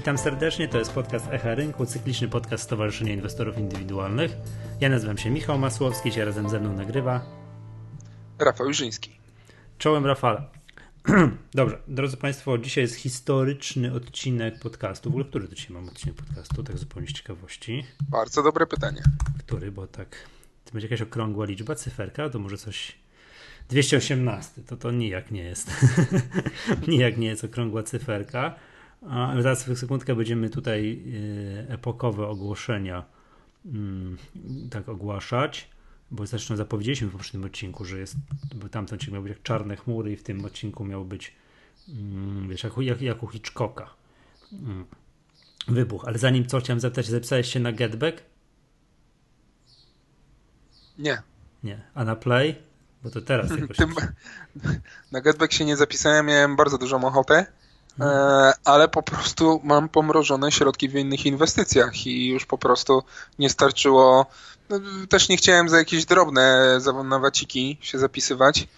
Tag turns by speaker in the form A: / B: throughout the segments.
A: Witam serdecznie, to jest podcast Echa Rynku, cykliczny podcast Stowarzyszenia Inwestorów Indywidualnych. Ja nazywam się Michał Masłowski, dzisiaj razem ze mną nagrywa
B: Rafał Jużyński.
A: Czołem Rafała. Dobrze, drodzy Państwo, dzisiaj jest historyczny odcinek podcastu. W ogóle który to dzisiaj mam odcinek podcastu, tak zupełnie z ciekawości?
B: Bardzo dobre pytanie.
A: Który, bo tak, to będzie jakaś okrągła liczba, cyferka, to może coś... 218, to to nijak nie jest. nijak nie jest okrągła cyferka. Ale zaraz w sekundkę będziemy tutaj e, epokowe ogłoszenia mm, tak ogłaszać, bo zresztą zapowiedzieliśmy w poprzednim odcinku, że jest, bo tamten odcinek miał być jak czarne chmury i w tym odcinku miał być mm, wiesz, jak, jak, jak u Hitchcocka. Mm. Wybuch. Ale zanim co, chciałem zapytać, zapisałeś się na Getback?
B: Nie.
A: Nie. A na Play? Bo to teraz jakoś... Tym,
B: na Getback się nie zapisałem, miałem bardzo dużą ochotę ale po prostu mam pomrożone środki w innych inwestycjach i już po prostu nie starczyło. No, też nie chciałem za jakieś drobne nawaciki się zapisywać.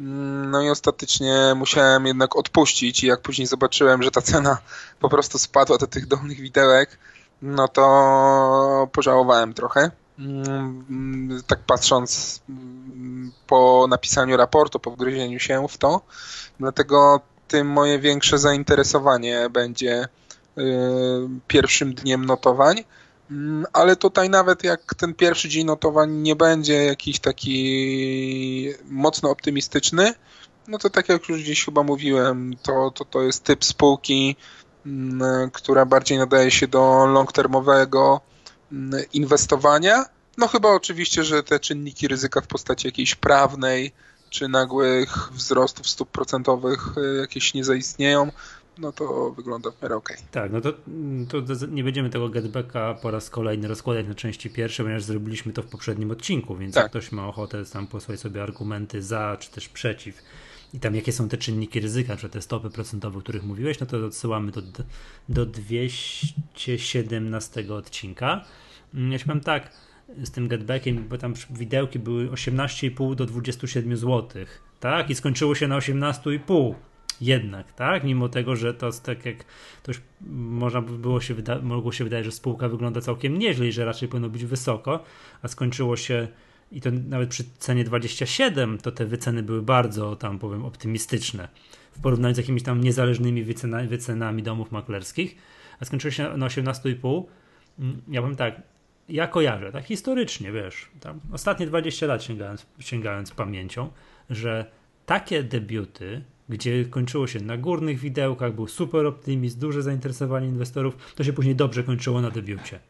B: Mm, no i ostatecznie musiałem jednak odpuścić i jak później zobaczyłem, że ta cena po prostu spadła do tych dolnych widełek, no to pożałowałem trochę. Mm, tak patrząc mm, po napisaniu raportu, po wgryzieniu się w to. Dlatego tym moje większe zainteresowanie będzie y, pierwszym dniem notowań. Mm, ale tutaj nawet jak ten pierwszy dzień notowań nie będzie jakiś taki mocno optymistyczny, no to tak jak już gdzieś chyba mówiłem, to, to, to jest typ spółki, mm, która bardziej nadaje się do long-termowego mm, inwestowania. No chyba oczywiście, że te czynniki ryzyka w postaci jakiejś prawnej, czy nagłych wzrostów stóp procentowych y, jakieś nie zaistnieją, no to wygląda w miarę ok.
A: Tak, no to, to, nie będziemy tego getbacka po raz kolejny rozkładać na części pierwsze, ponieważ zrobiliśmy to w poprzednim odcinku, więc tak. jak ktoś ma ochotę tam posłać sobie argumenty za, czy też przeciw i tam jakie są te czynniki ryzyka, czy te stopy procentowe, o których mówiłeś, no to odsyłamy do, do 217 odcinka. Mm, ja się powiem tak, z tym getbackiem, bo tam widełki były 18,5 do 27 zł, tak? I skończyło się na 18,5 jednak, tak? Mimo tego, że to tak jak to już można było się wyda- mogło się wydawać, że spółka wygląda całkiem nieźle i że raczej powinno być wysoko, a skończyło się i to nawet przy cenie 27 to te wyceny były bardzo tam powiem optymistyczne w porównaniu z jakimiś tam niezależnymi wycena- wycenami domów maklerskich, a skończyło się na 18,5 mm, ja powiem tak, ja kojarzę, tak historycznie, wiesz, ostatnie 20 lat sięgając, sięgając pamięcią, że takie debiuty, gdzie kończyło się na górnych widełkach, był super optymizm, duże zainteresowanie inwestorów, to się później dobrze kończyło na debiucie.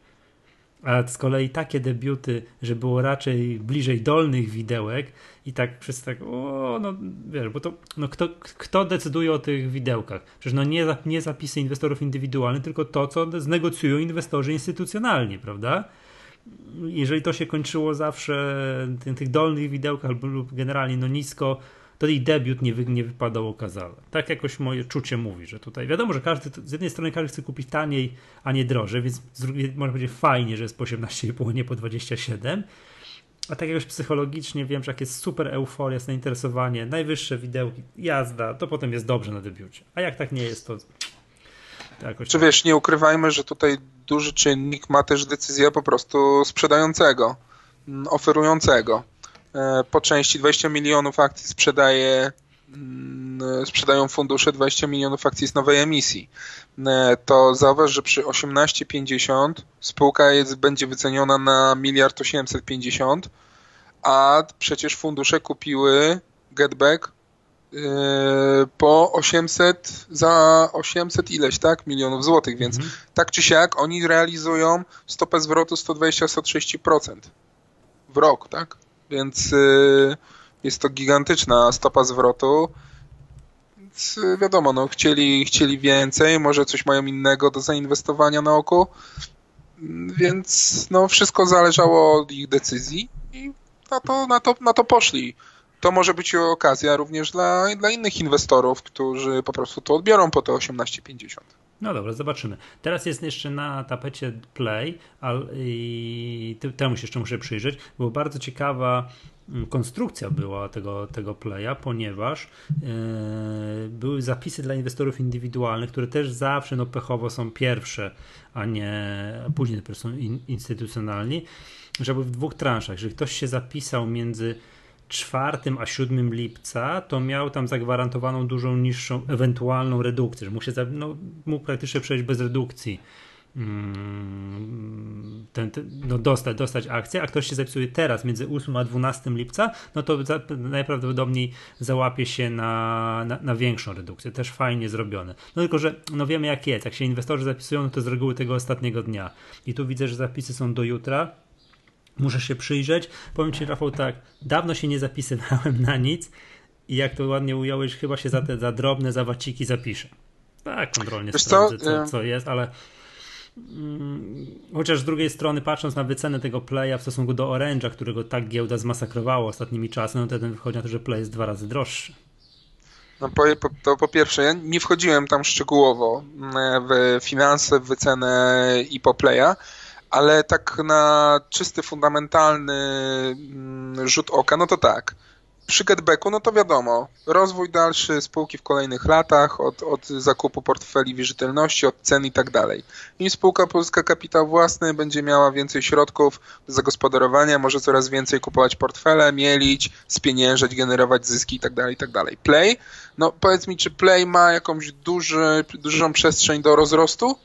A: A z kolei takie debiuty, że było raczej bliżej dolnych widełek i tak przez tak, o, no wiesz, bo to, no kto, kto decyduje o tych widełkach? Przecież no nie, nie zapisy inwestorów indywidualnych, tylko to, co znegocjują inwestorzy instytucjonalni, prawda? Jeżeli to się kończyło zawsze w tych dolnych widełkach lub generalnie no nisko, to i debiut nie, wy, nie wypadał okazale. Tak jakoś moje czucie mówi, że tutaj wiadomo, że każdy, z jednej strony każdy chce kupić taniej, a nie drożej, więc z drugiej można powiedzieć fajnie, że jest po 18,5, nie po 27, a tak jakoś psychologicznie wiem, że jak jest super euforia, zainteresowanie, najwyższe widełki, jazda, to potem jest dobrze na debiucie. A jak tak nie jest, to
B: Jakoś Czy tak. wiesz, nie ukrywajmy, że tutaj duży czynnik ma też decyzja po prostu sprzedającego, mm, oferującego. E, po części 20 milionów akcji sprzedaje mm, sprzedają fundusze 20 milionów akcji z nowej emisji. E, to zauważ, że przy 18,50 spółka jest, będzie wyceniona na miliard 850, a przecież fundusze kupiły Getback po 800, za 800 ileś, tak, milionów złotych, więc mhm. tak czy siak oni realizują stopę zwrotu 120-130% w rok, tak, więc yy, jest to gigantyczna stopa zwrotu, więc yy, wiadomo, no, chcieli, chcieli więcej, może coś mają innego do zainwestowania na oku, więc no, wszystko zależało od ich decyzji i na to, na to, na to poszli to może być okazja również dla, dla innych inwestorów, którzy po prostu to odbiorą po te 18,50.
A: No dobra, zobaczymy. Teraz jest jeszcze na tapecie Play, ale i temu się jeszcze muszę przyjrzeć. Była bardzo ciekawa mm, konstrukcja była tego, tego playa, ponieważ yy, były zapisy dla inwestorów indywidualnych, które też zawsze no, pechowo są pierwsze, a nie później są in, instytucjonalni, żeby w dwóch transzach, jeżeli ktoś się zapisał między 4 a 7 lipca, to miał tam zagwarantowaną dużą niższą ewentualną redukcję, że mógł, się, no, mógł praktycznie przejść bez redukcji Mm, ten, ten, no dostać, dostać akcję, a ktoś się zapisuje teraz między 8 a 12 lipca, no to za, najprawdopodobniej załapie się na, na, na, większą redukcję. Też fajnie zrobione. No tylko, że no wiemy jak jest. Jak się inwestorzy zapisują, no to z reguły tego ostatniego dnia. I tu widzę, że zapisy są do jutra. Muszę się przyjrzeć. Powiem Ci, Rafał, tak, dawno się nie zapisywałem na nic i jak to ładnie ująłeś, chyba się za te za drobne zawaciki zapiszę. Tak, kontrolnie Wiesz sprawdzę, co, co, co jest, ale Mm, chociaż z drugiej strony, patrząc na wycenę tego playa w stosunku do Orange'a, którego tak giełda zmasakrowało ostatnimi czasy, no to ten wychodzi na to, że play jest dwa razy droższy.
B: No po, to po pierwsze, ja nie wchodziłem tam szczegółowo mm, w finanse, w wycenę i po playa, ale tak na czysty, fundamentalny mm, rzut oka, no to tak przy Getbacku, no to wiadomo, rozwój dalszy spółki w kolejnych latach, od, od zakupu portfeli wierzytelności, od cen i tak dalej. Im spółka polska kapitał własny będzie miała więcej środków do zagospodarowania, może coraz więcej kupować portfele, mielić, spieniężać, generować zyski i tak dalej, i tak dalej. Play, no powiedz mi, czy Play ma jakąś duży, dużą przestrzeń do rozrostu?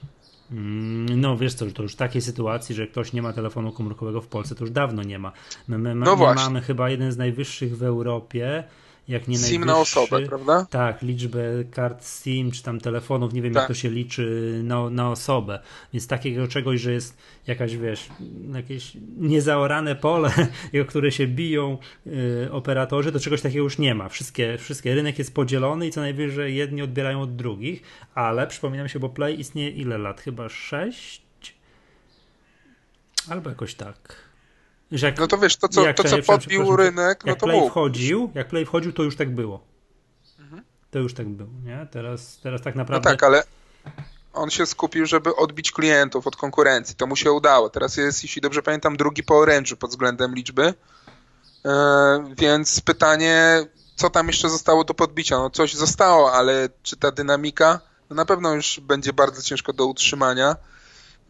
A: Mm, no wiesz co, to już takiej sytuacji, że ktoś nie ma telefonu komórkowego w Polsce, to już dawno nie ma. My, my, no my mamy chyba jeden z najwyższych w Europie jak nie SIM
B: na osobę, prawda?
A: Tak, liczbę kart SIM czy tam telefonów, nie wiem tak. jak to się liczy na, na osobę. Więc takiego czegoś, że jest jakaś, wiesz, jakieś niezaorane pole, o które się biją y, operatorzy, to czegoś takiego już nie ma. Wszystkie, wszystkie rynek jest podzielony i co najwyżej jedni odbierają od drugich, ale przypominam się, bo Play istnieje ile lat? Chyba sześć? Albo jakoś tak.
B: Jak, no to wiesz, to co, to, co podbił rynek, no
A: jak
B: to
A: Play
B: mógł.
A: wchodził, Jak Play wchodził, to już tak było. Mhm. To już tak było, nie? Teraz, teraz tak naprawdę...
B: No tak, ale on się skupił, żeby odbić klientów od konkurencji. To mu się udało. Teraz jest, jeśli dobrze pamiętam, drugi po orężu pod względem liczby. Yy, więc pytanie, co tam jeszcze zostało do podbicia? No coś zostało, ale czy ta dynamika? No na pewno już będzie bardzo ciężko do utrzymania.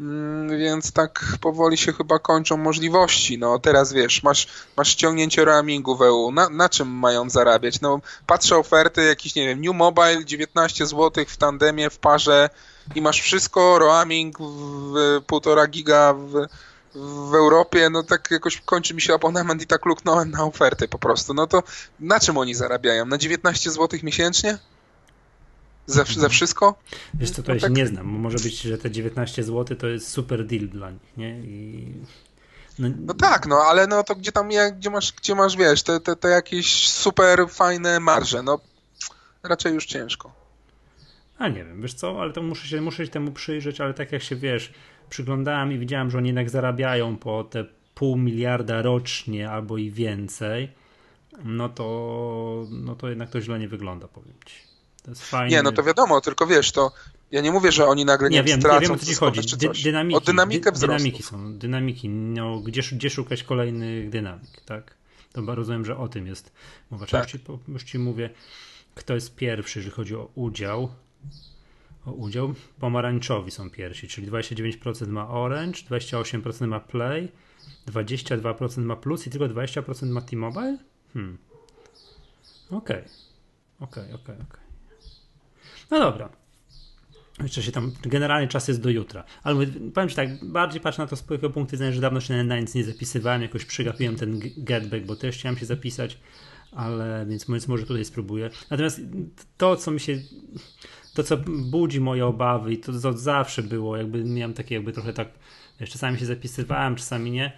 B: Mm, więc tak powoli się chyba kończą możliwości. No teraz wiesz, masz, masz ściągnięcie roamingu w EU. Na, na czym mają zarabiać? No patrzę oferty, jakiś nie wiem, New Mobile 19 zł w tandemie, w parze i masz wszystko, roaming w 1,5 giga w, w Europie, no tak jakoś kończy mi się abonament i tak luknąłem na oferty po prostu. No to na czym oni zarabiają? Na 19 zł miesięcznie? Za, za wszystko?
A: Wiesz co, to no ja tak... się nie znam. Może być, że te 19 zł to jest super deal dla nich, nie? I...
B: No... no, tak, no ale no to gdzie tam, gdzie masz, gdzie masz wiesz, te, te, te jakieś super fajne marże, no raczej już ciężko.
A: A nie wiem, wiesz co, ale to muszę się, muszę się temu przyjrzeć, ale tak jak się, wiesz, przyglądałem i widziałem, że oni jednak zarabiają po te pół miliarda rocznie albo i więcej, no to, no to jednak to źle nie wygląda, powiem ci. To jest fajnie.
B: Nie, no to wiadomo, tylko wiesz, to ja nie mówię, że oni nagle nie,
A: nie wiem,
B: stracą.
A: Nie wiem, o co ci chodzi. Dy, dynamiki,
B: o dynamikę dy,
A: Dynamiki są, dynamiki, no, gdzie, gdzie szukać kolejnych dynamik, tak? To rozumiem, że o tym jest mowa. Tak. Już, ci, już ci mówię, kto jest pierwszy, jeżeli chodzi o udział. O udział. Pomarańczowi są pierwsi, czyli 29% ma Orange, 28% ma Play, 22% ma Plus i tylko 20% ma T-Mobile? Hmm. Okej. Okay. Okej, okay, okej, okay, okej. No dobra. Jeszcze się tam, generalnie czas jest do jutra. Ale powiem Ci tak, bardziej patrzę na to z punktu widzenia, że dawno się na nic nie zapisywałem, jakoś przegapiłem ten getback, bo też chciałem się zapisać, ale więc, więc może tutaj spróbuję. Natomiast to, co mi się, to co budzi moje obawy i to, to zawsze było, jakby miałem takie jakby trochę tak, wiesz, czasami się zapisywałem, czasami nie,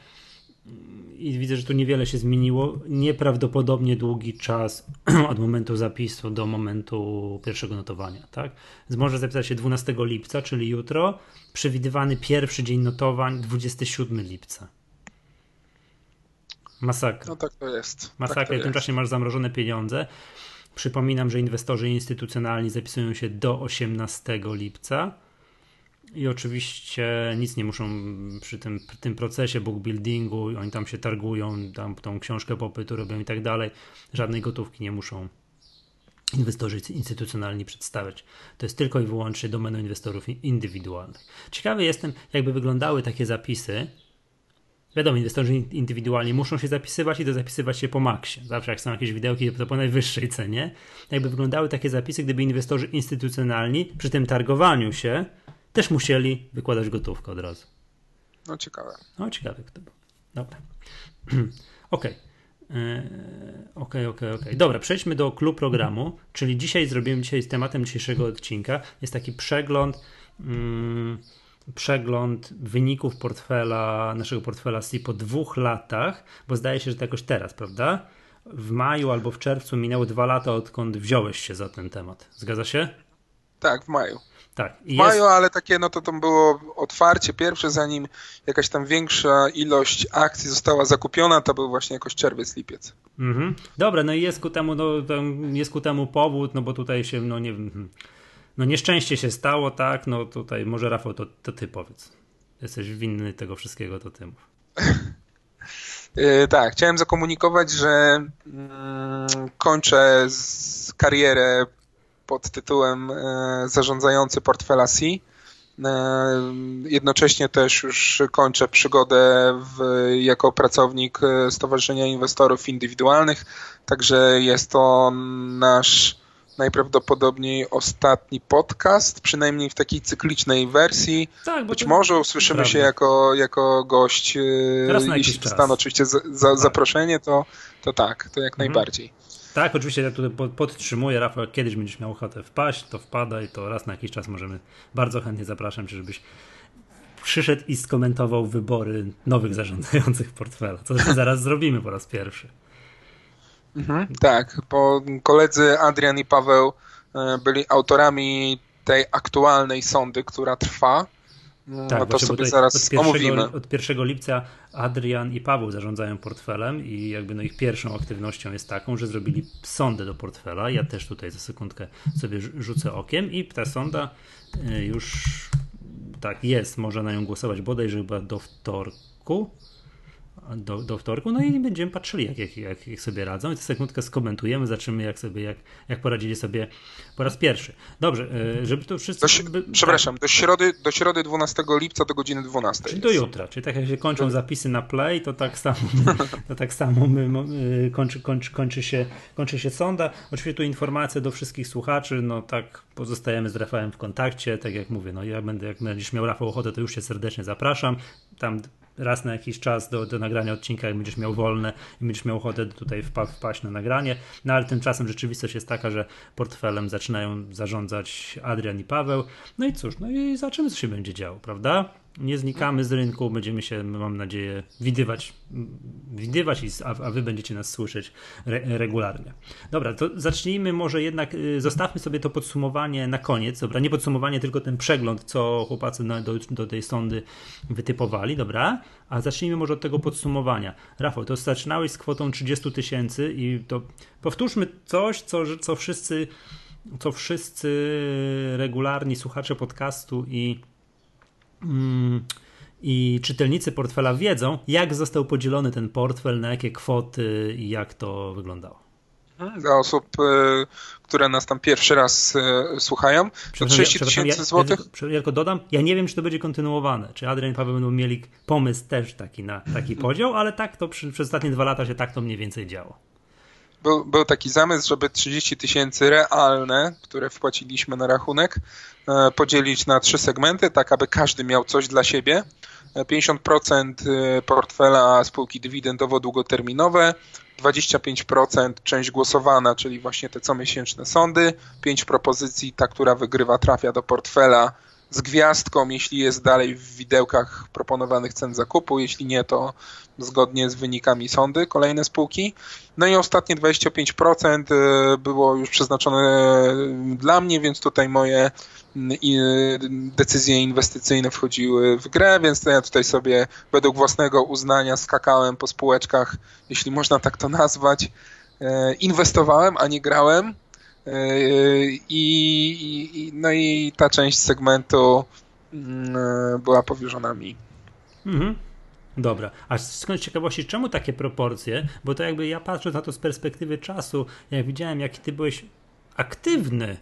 A: i widzę, że tu niewiele się zmieniło. Nieprawdopodobnie długi czas od momentu zapisu do momentu pierwszego notowania, tak? Więc może zapisać się 12 lipca, czyli jutro. Przewidywany pierwszy dzień notowań 27 lipca. Masakra.
B: No tak to jest.
A: Tak Masakra tak
B: to
A: i w tym czasie masz zamrożone pieniądze. Przypominam, że inwestorzy instytucjonalni zapisują się do 18 lipca I oczywiście nic nie muszą przy tym, przy tym procesie bookbuildingu, oni tam się targują, tam tą książkę popytu robią i tak dalej. Żadnej gotówki nie muszą inwestorzy instytucjonalni przedstawiać. To jest tylko i wyłącznie domeną inwestorów indywidualnych. Ciekawy jestem, jakby wyglądały takie zapisy. Wiadomo, inwestorzy indywidualni muszą się zapisywać i to zapisywać się po maksie. Zawsze jak są jakieś widełki, to po najwyższej cenie. Jakby wyglądały takie zapisy, gdyby inwestorzy instytucjonalni przy tym targowaniu się też musieli wykładać gotówkę od razu.
B: No ciekawe.
A: No ciekawe kto był. Dobra. Okej. E, okej, okej, okej. Dobra, przejdźmy do klub programu, czyli dzisiaj zrobimy dzisiaj z tematem dzisiejszego odcinka. Jest taki przegląd. Mm, przegląd wyników portfela, naszego portfela C po dwóch latach, bo zdaje się, że to jakoś teraz, prawda? W maju albo w czerwcu minęły dwa lata, odkąd wziąłeś się za ten temat. Zgadza się?
B: Tak, w maju.
A: Tak.
B: W maju, ale takie, no to tam było otwarcie pierwsze, zanim jakaś tam większa ilość akcji została zakupiona, to był właśnie jakoś czerwiec, lipiec.
A: Mhm. Dobra, no i jest ku temu, no, jest ku temu powód, no bo tutaj się, no nie wiem, hmm, no nieszczęście się stało, tak, no tutaj może Rafał, to, to ty powiedz. Jesteś winny tego wszystkiego, to ty mów.
B: Yy, tak, chciałem zakomunikować, że yy, kończę karierę pod tytułem e, zarządzający portfela C. E, jednocześnie też już kończę przygodę w, jako pracownik e, Stowarzyszenia Inwestorów Indywidualnych, także jest to nasz najprawdopodobniej ostatni podcast, przynajmniej w takiej cyklicznej wersji. Tak, Być może usłyszymy się jako, jako gość, jeśli dostanę oczywiście za, za, tak. zaproszenie, to, to tak, to jak mhm. najbardziej.
A: Tak, oczywiście ja tutaj podtrzymuję, Rafał, jak kiedyś będziesz miał ochotę wpaść, to wpada i to raz na jakiś czas możemy, bardzo chętnie zapraszam cię, żebyś przyszedł i skomentował wybory nowych zarządzających portfela, co zaraz zrobimy po raz pierwszy.
B: Mhm, tak, bo koledzy Adrian i Paweł e, byli autorami tej aktualnej sondy, która trwa no, tak, no to sobie zaraz od 1, omówimy.
A: Od 1 lipca Adrian i Paweł zarządzają portfelem i jakby no ich pierwszą aktywnością jest taką, że zrobili sondę do portfela. Ja też tutaj za sekundkę sobie rzucę okiem i ta sonda y, już tak jest, można na nią głosować bodajże chyba do wtorku do, do wtorku, no i będziemy patrzyli, jak, jak, jak, jak sobie radzą. I to sekundkę skomentujemy, zobaczymy, jak sobie, jak, jak poradzili sobie po raz pierwszy. Dobrze, e, żeby to wszystko.
B: Do, przepraszam, tak. do, środy, do środy 12 lipca do godziny 12.
A: Czyli do jutra, czyli tak jak się kończą zapisy na play, to tak samo, to tak samo my, my, kończy, kończy, kończy, się, kończy się sonda. Oczywiście tu informacja do wszystkich słuchaczy, no tak pozostajemy z Rafałem w kontakcie, tak jak mówię, no ja będę, jak będziesz miał Rafał ochotę, to już się serdecznie zapraszam. Tam raz na jakiś czas do, do nagrania odcinka, jak będziesz miał wolne i będziesz miał ochotę tutaj wpa wpaść na nagranie. No ale tymczasem rzeczywistość jest taka, że portfelem zaczynają zarządzać Adrian i Paweł. No i cóż, no i zobaczymy, co się będzie działo, prawda? Nie znikamy z rynku, będziemy się, mam nadzieję, widywać, widywać a, a wy będziecie nas słyszeć re, regularnie. Dobra, to zacznijmy może jednak, y, zostawmy sobie to podsumowanie na koniec, dobra, nie podsumowanie, tylko ten przegląd, co chłopacy na, do, do tej sądy wytypowali, dobra, a zacznijmy może od tego podsumowania. Rafał, to zaczynałeś z kwotą 30 tysięcy i to powtórzmy coś, co, co wszyscy co wszyscy regularni słuchacze podcastu i i czytelnicy portfela wiedzą, jak został podzielony ten portfel, na jakie kwoty i jak to wyglądało.
B: Dla osób, e, które nas tam pierwszy raz e, słuchają, to 30 tysięcy złotych.
A: Ja, tylko dodam, ja nie wiem, czy to będzie kontynuowane. Czy Adrian i Paweł będą mieli pomysł też taki na taki podział, ale tak to przy, przez ostatnie dwa lata się tak to mniej więcej działo.
B: Był, był taki zamysł, żeby 30 tysięcy realne, które wpłaciliśmy na rachunek, e, podzielić na trzy segmenty, tak aby każdy miał coś dla siebie. 50% e, portfela spółki dywidendowo-długoterminowe, 25% część głosowana, czyli właśnie te comiesięczne sądy, 5 propozycji, ta, która wygrywa, trafia do portfela z gwiazdką, jeśli jest dalej w widełkach proponowanych cen zakupu, jeśli nie, to zgodnie z wynikami sądy, kolejne spółki. No i ostatnie 25% y, było już przeznaczone dla mnie, więc tutaj moje y, decyzje inwestycyjne wchodziły w grę, więc ja tutaj sobie według własnego uznania skakałem po spółeczkach, jeśli można tak to nazwać. Y, inwestowałem, a nie grałem i, i, no i ta część segmentu mm, była powierzona mi. Mhm.
A: Dobra, a skąd ciekawości, czemu takie proporcje? Bo to jakby ja patrzę na to z perspektywy czasu, jak widziałem, jaki ty byłeś aktywny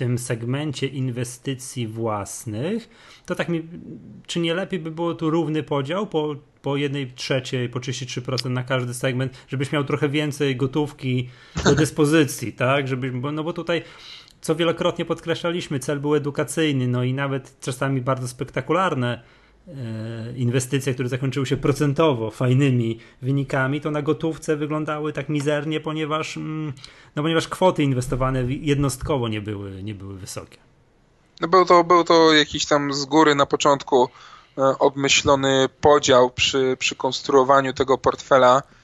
A: tym segmencie inwestycji własnych, to tak mi, czy nie lepiej by było tu równy podział po, po jednej trzeciej, po 33% na każdy segment, żebyś miał trochę więcej gotówki do dyspozycji, tak? Żebyś, bo, no bo tutaj co wielokrotnie podkreślaliśmy, cel był edukacyjny, no i nawet czasami bardzo spektakularne inwestycje, które zakończyły się procentowo fajnymi wynikami, to na gotówce wyglądały tak mizernie, ponieważ, mm, no ponieważ kwoty inwestowane jednostkowo nie były, nie były wysokie.
B: No był to, był to jakiś tam z góry na początku e, obmyślony podział przy, przy konstruowaniu tego portfela E,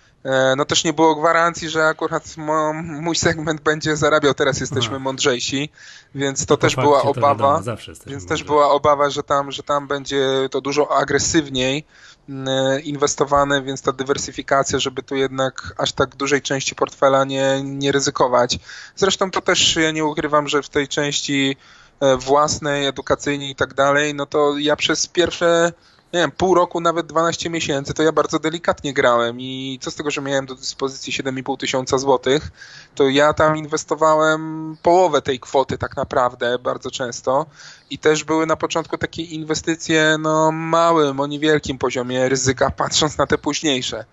B: no też nie było gwarancji, że akurat mój segment będzie zarabiał. Teraz jesteśmy mądrzejsi, więc to, też była obawa. Wiadomo, więc też była obawa, że tam, że tam będzie to dużo agresywniej mm, inwestowane, więc ta dywersyfikacja, żeby tu jednak aż tak dużej części portfela nie, nie ryzykować. Zresztą to też ja nie ukrywam, że w tej części e, własnej, edukacyjnej i tak dalej, no to ja przez pierwsze nie wiem, pół roku, nawet 12 miesięcy, to ja bardzo delikatnie grałem i co z tego, że miałem do dyspozycji 7,5 tysiąca złotych, to ja tam inwestowałem połowę tej kwoty tak naprawdę bardzo często i też były na początku takie inwestycje no małym, o niewielkim poziomie ryzyka, patrząc na te późniejsze.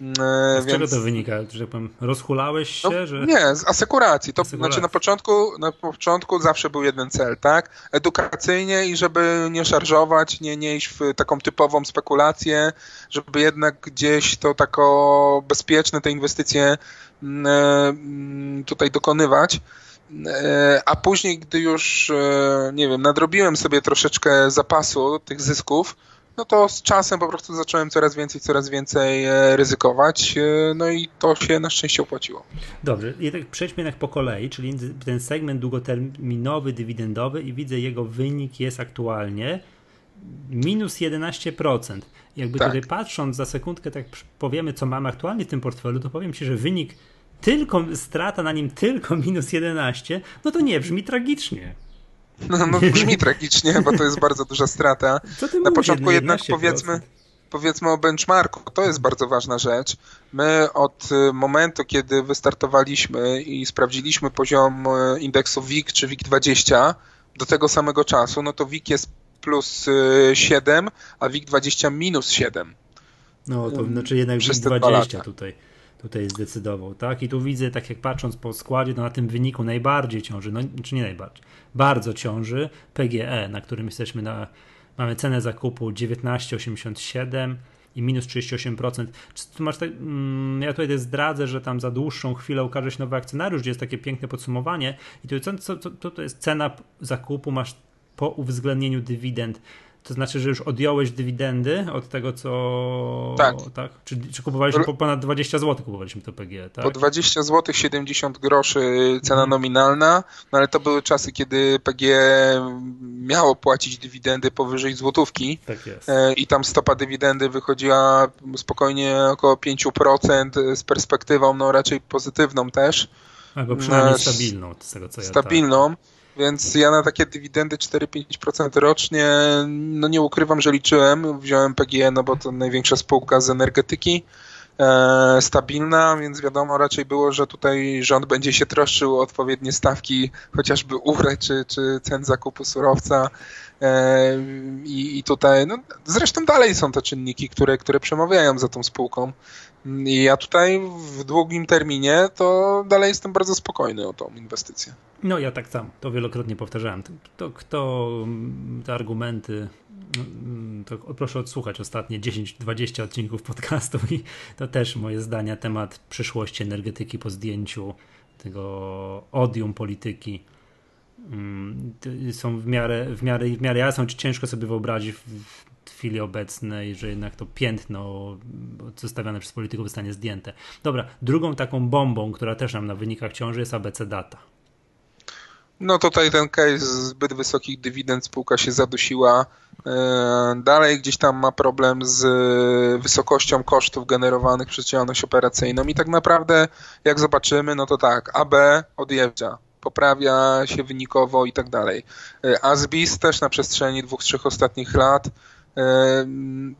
A: E, z więc... czego to wynika? Że powiem, rozhulałeś no, się? No, że...
B: Nie, z asekuracji. To asekuracji. znaczy na początku, na początku zawsze był jeden cel, tak? Edukacyjnie i żeby nie szarżować, nie, nie iść w taką typową spekulację, żeby jednak gdzieś to tako bezpieczne te inwestycje mm, e, mm, tutaj dokonywać. E, a później, gdy już, nie wiem, nadrobiłem sobie troszeczkę zapasu tych zysków, no to z czasem po prostu zacząłem coraz więcej, coraz więcej e, ryzykować, e, no i to się na szczęście opłaciło.
A: Dobrze, tak przejdźmy jednak po kolei, czyli ten segment długoterminowy, dywidendowy i widzę jego wynik jest aktualnie minus 11%. Jakby tak. tutaj patrząc za sekundkę, tak powiemy, co mamy aktualnie w tym portfelu, to powiem Ci, że wynik tylko, strata na nim tylko minus 11, no to nie brzmi tragicznie.
B: No, no brzmi tragicznie, bo to jest bardzo duża strata. Na początku jednak powiedzmy, powiedzmy o benchmarku. To jest bardzo ważna rzecz. My od y, momentu, kiedy wystartowaliśmy i sprawdziliśmy poziom y, indeksu WIG czy WIG20 do tego samego czasu, no to WIG jest plus 7, y, a WIG20 minus 7.
A: No to znaczy jednak WIG20 tutaj tutaj zdecydował, tak? I tu widzę, tak jak patrząc po składzie, to na tym wyniku najbardziej ciąży, no czy nie najbardziej, bardzo ciąży PGE, na którym jesteśmy na, mamy cenę zakupu 19,87 i minus 38%. Czy tu masz tak, mm, ja tutaj zdradzę, że tam za dłuższą chwilę ukaże się nowy akcjonariusz, gdzie jest takie piękne podsumowanie i tu, co, co, to, to jest cena zakupu, masz po uwzględnieniu dywidend to znaczy, że już odjąłeś dywidendy od tego, co.
B: Tak.
A: tak? Czy, czy kupowaliśmy po ponad 20 zł kupowaliśmy to PG, tak?
B: Po 20 zł 70 groszy cena mhm. nominalna, no ale to były czasy, kiedy PG miało płacić dywidendy powyżej złotówki.
A: Tak jest.
B: E, I tam stopa dywidendy wychodziła spokojnie około 5% z perspektywą no raczej pozytywną też.
A: Albo przynajmniej stabilną, z tego co
B: ja Stabilną. Tak. Więc ja na takie dywidendy 4-5% rocznie, no nie ukrywam, że liczyłem. Wziąłem PGE, no bo to największa spółka z energetyki, e, stabilna, więc wiadomo raczej było, że tutaj rząd będzie się troszczył o odpowiednie stawki, chociażby URE czy, czy cen zakupu surowca. I, I tutaj, no, zresztą dalej są to czynniki, które, które przemawiają za tą spółką. I ja tutaj w długim terminie to dalej jestem bardzo spokojny o tą inwestycję.
A: No ja tak samo, to wielokrotnie powtarzałem. To kto te argumenty, to proszę odsłuchać ostatnie 10-20 odcinków podcastu i to też moje zdania temat przyszłości energetyki po zdjęciu tego odium polityki mm, są w miarę, w miarę, w miarę jasne, czy ciężko sobie wyobrazić w, chwili obecnej, że jednak to piętno zostawiane przez polityków zostanie zdjęte. Dobra, drugą taką bombą, która też nam na wynikach ciąży jest ABC Data.
B: No tutaj ten case zbyt wysokich dywidend spółka się zadusiła. E, dalej gdzieś tam ma problem z wysokością kosztów generowanych przez działalność operacyjną i tak naprawdę jak zobaczymy, no to tak, AB odjeżdża. Poprawia się wynikowo i tak dalej. Asbis też na przestrzeni dwóch, trzech ostatnich lat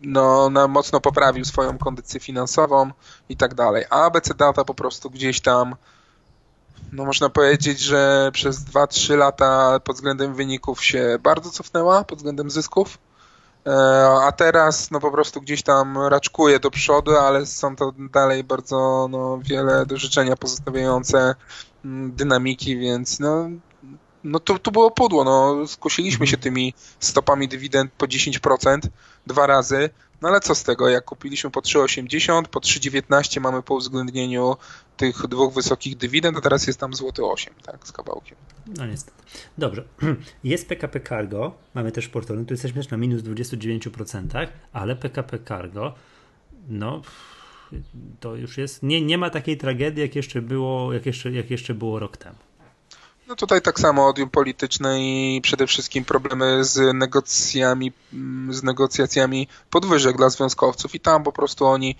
B: no, no, mocno poprawił swoją kondycję finansową i tak dalej. A ABC Data po prostu gdzieś tam no można powiedzieć, że przez 2-3 lata pod względem wyników się bardzo cofnęła, pod względem zysków. E, a teraz no po prostu gdzieś tam raczkuje do przodu, ale są to dalej bardzo no, wiele do życzenia pozostawiające mm, dynamiki, więc no, no to, to było pudło. No, skusiliśmy się tymi stopami dywidend po 10% dwa razy. No ale co z tego, jak kupiliśmy po 3,80, po 3,19 mamy po uwzględnieniu tych dwóch wysokich dywidend, a teraz jest tam złoty 8, tak, z kawałkiem.
A: No niestety. Dobrze. Jest PKP Cargo, mamy też portfolio, tu jesteśmy na minus 29%, ale PKP Cargo, no to już jest, nie, nie ma takiej tragedii, jak jeszcze było, jak jeszcze, jak jeszcze było rok temu.
B: No tutaj tak samo odium polityczne i przede wszystkim problemy z negocjacjami, z negocjacjami podwyżek dla związkowców i tam po prostu oni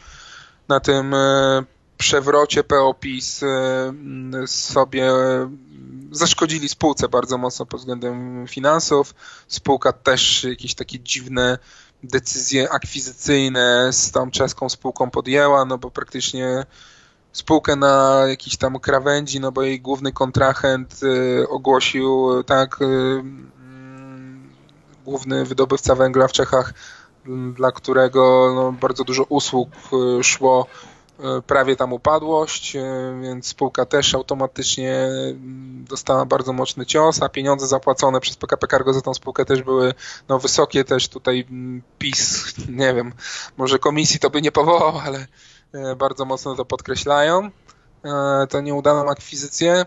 B: na tym e, przewrocie PO-PiS e, sobie zaszkodzili spółce bardzo mocno pod względem finansów. Spółka też jakieś takie dziwne decyzje akwizycyjne z tą czeską spółką podjęła, no bo praktycznie spółkę na jakiś tam krawędzi, no bo jej główny kontrahent y, ogłosił, y, tak, y, mm, główny wydobywca węgla w Czechach, dla którego no, bardzo dużo usług szło, prawie tam upadłość, więc spółka też automatycznie dostała bardzo mocny cios, a pieniądze zapłacone przez PKP Cargo za tą spółkę też były no, wysokie, też tutaj mm, PiS, nie wiem, może komisji to by nie powołał, ale bardzo mocno to podkreślają, e, to nieudaną akwizycję,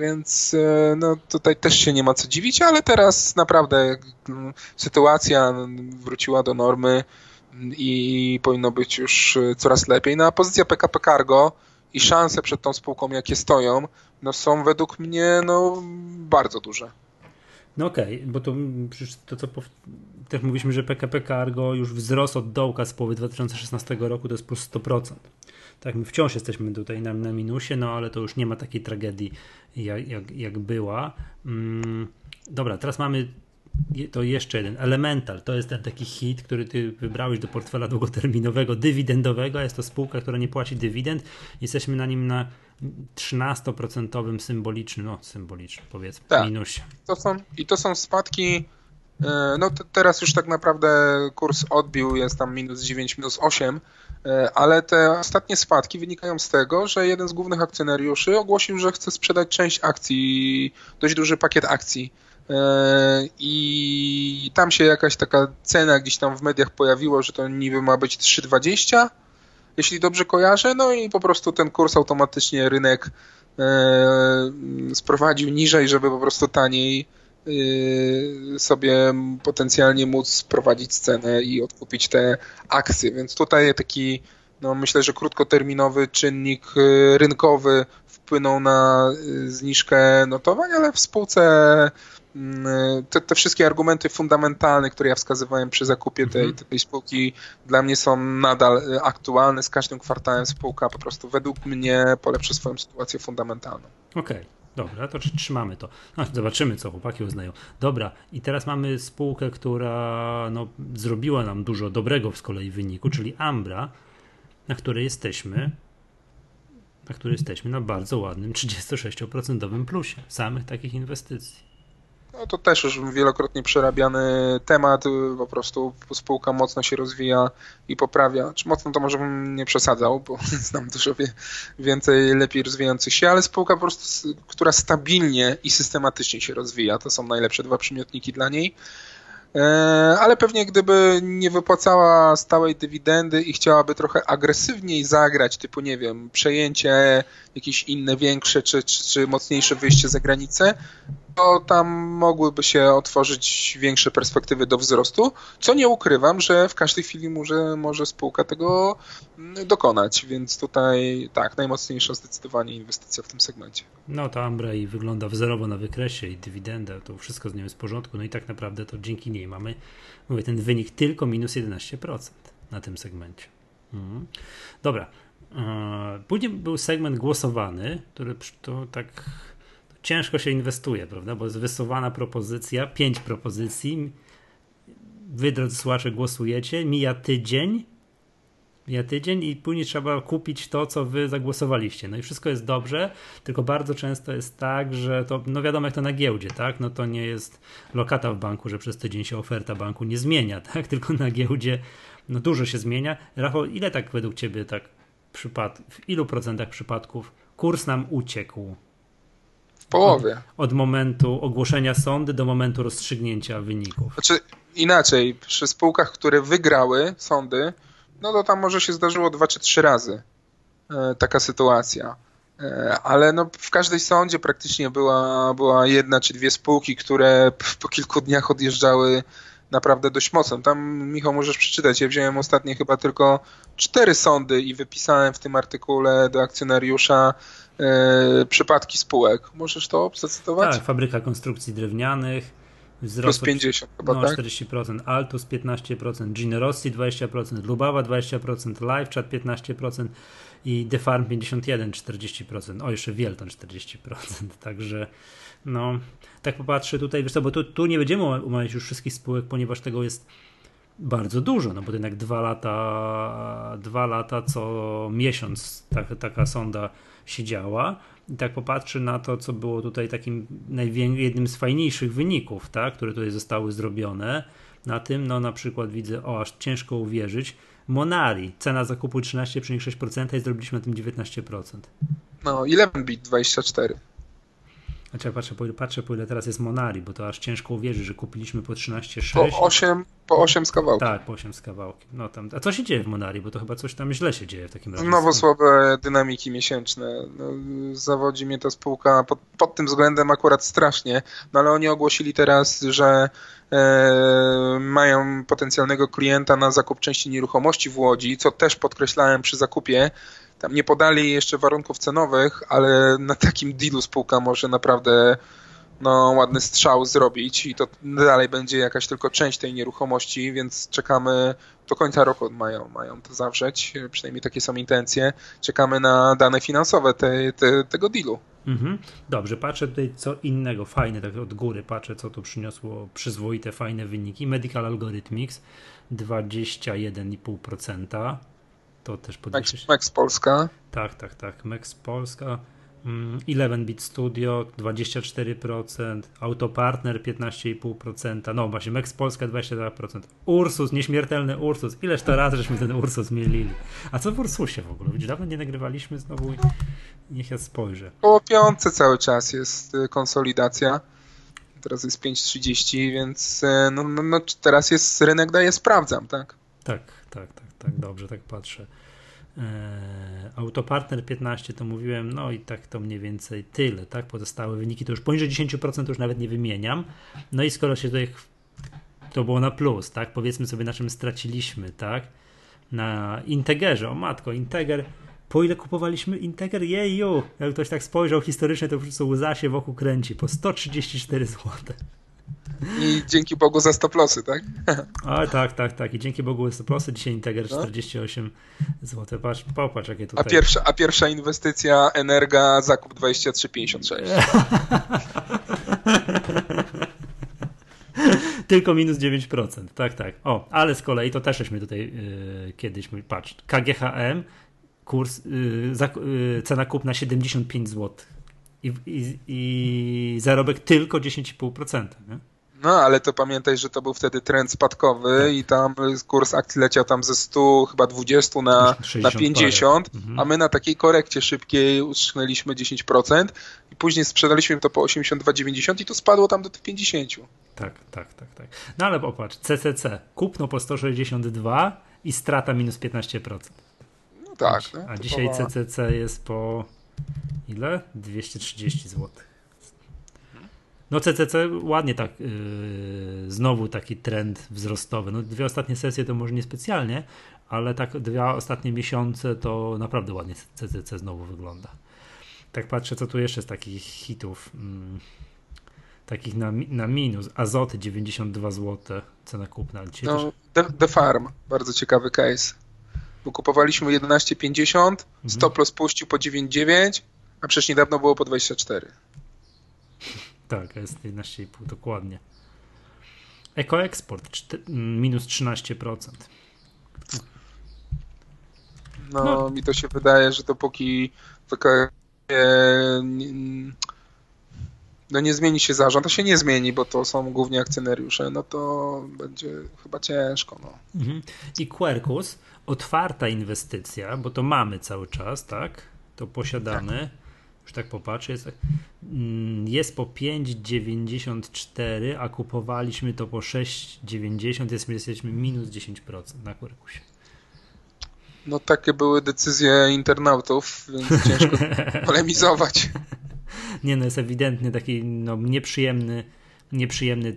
B: więc e, no, tutaj też się nie ma co dziwić, ale teraz naprawdę sytuacja wróciła do normy i powinno być już coraz lepiej. No a pozycja PKP Cargo i szanse przed tą spółką, jakie stoją, no są według mnie no, bardzo duże.
A: No okej, okay, bo to to, co też mówiliśmy, że PKP Cargo już wzrosł od dołka z połowy 2016 roku, to jest plus 100%. Tak, my wciąż jesteśmy tutaj na, na minusie, no ale to już nie ma takiej tragedii, jak, jak, jak była. Mm, dobra, teraz mamy to jeszcze jeden, Elemental, to jest ten taki hit, który ty wybrałeś do portfela długoterminowego, dywidendowego, jest to spółka, która nie płaci dywidend, jesteśmy na nim na 13% symbolicznym, no symbolicznym powiedzmy, tak. minusie.
B: To są, I to są spadki E, no teraz już tak naprawdę kurs odbił, jest tam minus 9, minus 8, e, ale te ostatnie spadki wynikają z tego, że jeden z głównych akcjonariuszy ogłosił, że chce sprzedać część akcji, dość duży pakiet akcji. E, I tam się jakaś taka cena gdzieś tam w mediach pojawiło, że to niby ma być 3,20, jeśli dobrze kojarzę, no i po prostu ten kurs automatycznie rynek sprowadził niżej, żeby po prostu taniej Y, sobie potencjalnie móc prowadzić cenę i odkupić te akcje. Więc tutaj taki, no myślę, że krótkoterminowy czynnik y, rynkowy wpłynął na zniżkę notowań, ale w spółce te, te, wszystkie argumenty fundamentalne, które ja wskazywałem przy zakupie tej, mhm. tej spółki, dla mnie są nadal aktualne. Z każdym kwartałem spółka po prostu według mnie polepszy swoją sytuację fundamentalną.
A: Okej. Okay. Dobra, to trzymamy to. No, zobaczymy, co chłopaki uznają. Dobra, i teraz mamy spółkę, która no, zrobiła nam dużo dobrego z kolei wyniku, czyli Ambra, na której jesteśmy, na której jesteśmy na bardzo ładnym 36% plusie samych takich inwestycji.
B: No to też już wielokrotnie przerabiany temat, po prostu spółka mocno się rozwija i poprawia. Czy mocno to może bym nie przesadzał, bo znam dużo więcej lepiej rozwijających się, ale spółka po prostu, która stabilnie i systematycznie się rozwija. To są najlepsze dwa przymiotniki dla niej. E, ale pewnie gdyby nie wypłacała stałej dywidendy i chciałaby trochę agresywniej zagrać, typu nie wiem, przejęcie jakieś inne większe czy, czy, czy mocniejsze wyjście za granicę, to tam mogłyby się otworzyć większe perspektywy do wzrostu, co nie ukrywam, że w każdej chwili może, może spółka tego mm, dokonać, więc tutaj tak, najmocniejsza zdecydowanie inwestycja w tym segmencie.
A: No ta Ambra i wygląda wzorowo na wykresie i dywidenda, to wszystko z nią jest w porządku, no i tak naprawdę to dzięki niej mamy, mówię, ten wynik tylko minus 11% na tym segmencie. Mhm. Dobra, e, Później był segment głosowany, który to tak ciężko się inwestuje, prawda? Bo jest wysuwana propozycja, pięć propozycji. Wy, drodzy słuchacze, głosujecie, mija tydzień, mija tydzień i później trzeba kupić to, co wy zagłosowaliście. No i wszystko jest dobrze, tylko bardzo często jest tak, że to, no wiadomo jak to na giełdzie, tak? No to nie jest lokata w banku, że przez tydzień się oferta banku nie zmienia, tak? Tylko na giełdzie no dużo się zmienia. Rafał, ile tak według ciebie tak przypad w ilu procentach przypadków kurs nam uciekł?
B: W połowie.
A: Od, od momentu ogłoszenia sądy do momentu rozstrzygnięcia wyników.
B: Znaczy inaczej, przy spółkach, które wygrały sądy, no to tam może się zdarzyło dwa czy trzy razy e, taka sytuacja. E, ale no, w każdej sądzie praktycznie była, była jedna czy dwie spółki, które po kilku dniach odjeżdżały naprawdę dość mocno. Tam, Michał, możesz przeczytać. Ja wziąłem ostatnie chyba tylko cztery sądy i wypisałem w tym artykule do akcjonariusza e, przypadki spółek. Możesz to zacytować?
A: Tak, fabryka konstrukcji drewnianych.
B: Wzrost plus 50 chyba,
A: no,
B: tak?
A: 40%, Altus 15%, Generosity 20%, Lubawa 20%, LiveChat 15% i Defarm 51 40%. O, jeszcze Wielton 40%. Także no, tak popatrzę tutaj, wiesz co, bo tu, tu nie będziemy omawiać już wszystkich spółek, ponieważ tego jest bardzo dużo, no bo to jednak dwa lata, dwa lata co miesiąc tak, taka sonda siedziała i tak popatrzy na to, co było tutaj takim jednym z fajniejszych wyników, tak, które tutaj zostały zrobione, na tym, no na przykład widzę, o aż ciężko uwierzyć, Monari, cena zakupu 13,6% i zrobiliśmy na tym 19%.
B: No, 11 bit 24.
A: Znaczy ja patrzę, patrzę po ile teraz jest Monari, bo to aż ciężko uwierzyć, że kupiliśmy po 13,6.
B: Po 8, po 8 z kawałkiem.
A: Tak, po 8 z kawałkiem. No tam, a co się dzieje w Monari? Bo to chyba coś tam źle się dzieje w takim razie.
B: Nowo słabe dynamiki miesięczne. No, zawodzi mnie ta spółka pod, pod, tym względem akurat strasznie, no ale oni ogłosili teraz, że e, mają potencjalnego klienta na zakup części nieruchomości w Łodzi, co też podkreślałem przy zakupie, tam nie podali jeszcze warunków cenowych, ale na takim dealu spółka może naprawdę no, ładny strzał zrobić i to dalej będzie jakaś tylko część tej nieruchomości, więc czekamy do końca roku mają, mają to zawrzeć, przynajmniej takie są intencje. Czekamy na dane finansowe te, te, tego dealu.
A: Mhm. Dobrze, patrzę tutaj co innego, fajne, tak od góry patrzę, co tu przyniosło przyzwoite, fajne wyniki. Medical Algorithmics 21,5%. To też podwyższy.
B: Max, Max Polska.
A: Tak, tak, tak. Max Polska. 11-bit mm, Studio 24%, Autopartner 15,5%, no właśnie Max Polska 22%, Ursus, nieśmiertelny Ursus, ileż to razy żeśmy ten Ursus mielili. A co w Ursusie w ogóle? Widzisz, dawno nie nagrywaliśmy znowu, niech ja spojrzę.
B: Po piątce cały czas jest y, konsolidacja, teraz jest 5,30, więc y, no, no, no, teraz jest rynek daje sprawdzam, tak?
A: Tak, tak, tak, tak, dobrze, tak patrzę. E, Autopartner 15 to mówiłem, no i tak to mniej więcej tyle, tak? Pozostałe wyniki to już poniżej 10% już nawet nie wymieniam. No i skoro się tutaj to było na plus, tak? Powiedzmy sobie na czym straciliśmy, tak? Na Integerze, o matko, Integer po ile kupowaliśmy Integer? Jeju! Jak ktoś tak spojrzał historycznie, to po prostu łza się wokół kręci. Po 134 zł.
B: I dzięki Bogu za stoplosy, tak?
A: A tak, tak, tak. I dzięki Bogu za stoplosy. Dzisiaj Integer 48 no. zł. Patrz, popatrz jakie tutaj.
B: A pierwsza, a pierwsza inwestycja Energa zakup 23,56.
A: Tylko minus 9%. Tak, tak. O, ale z kolei to też żeśmy tutaj yy, kiedyś, patrz, KGHM, kurs, yy, za, yy, cena kupna 75 zł. I, i, i zarobek tylko 10,5%. Nie?
B: No, ale to pamiętaj, że to był wtedy trend spadkowy tak. i tam kurs akcji leciał tam ze 100, chyba 20 na, na 50, mhm. a my na takiej korekcie szybkiej utrzymaliśmy 10% i później sprzedaliśmy to po 82,90 i to spadło tam do tych 50.
A: Tak, tak, tak, tak. No ale popatrz, CCC, kupno po 162 i strata minus 15%.
B: No tak. No,
A: a dzisiaj CCC jest po ile? 230 zł. No CCC ładnie tak, yy, znowu taki trend wzrostowy. No dwie ostatnie sesje to może niespecjalnie, ale tak dwa ostatnie miesiące to naprawdę ładnie CCC znowu wygląda. Tak patrzę, co tu jeszcze z takich hitów. Mm, takich na, na minus. Azoty 92 zł, cena kupna.
B: no, też... The, The Farm, bardzo ciekawy case. Bo kupowaliśmy 11,50, mhm. stop loss puścił po 9,9, a przecież niedawno było po 24.
A: Tak, jest 11,5 dokładnie. Ekoeksport minus 13%.
B: No, no, mi to się wydaje, że dopóki taka no nie zmieni się zarząd, to się nie zmieni, bo to są głównie akcjonariusze, no to będzie chyba ciężko. No.
A: Mhm. I Quercus, otwarta inwestycja, bo to mamy cały czas, tak? To posiadamy. Tak. Już tak popatrzę, jest, mm, jest po 5,94, a kupowaliśmy to po 6,90, jest, jesteśmy minus 10% na Quercusie.
B: No takie były decyzje internautów, więc ciężko polemizować.
A: Nie no, jest ewidentnie taki no, nieprzyjemny, nieprzyjemny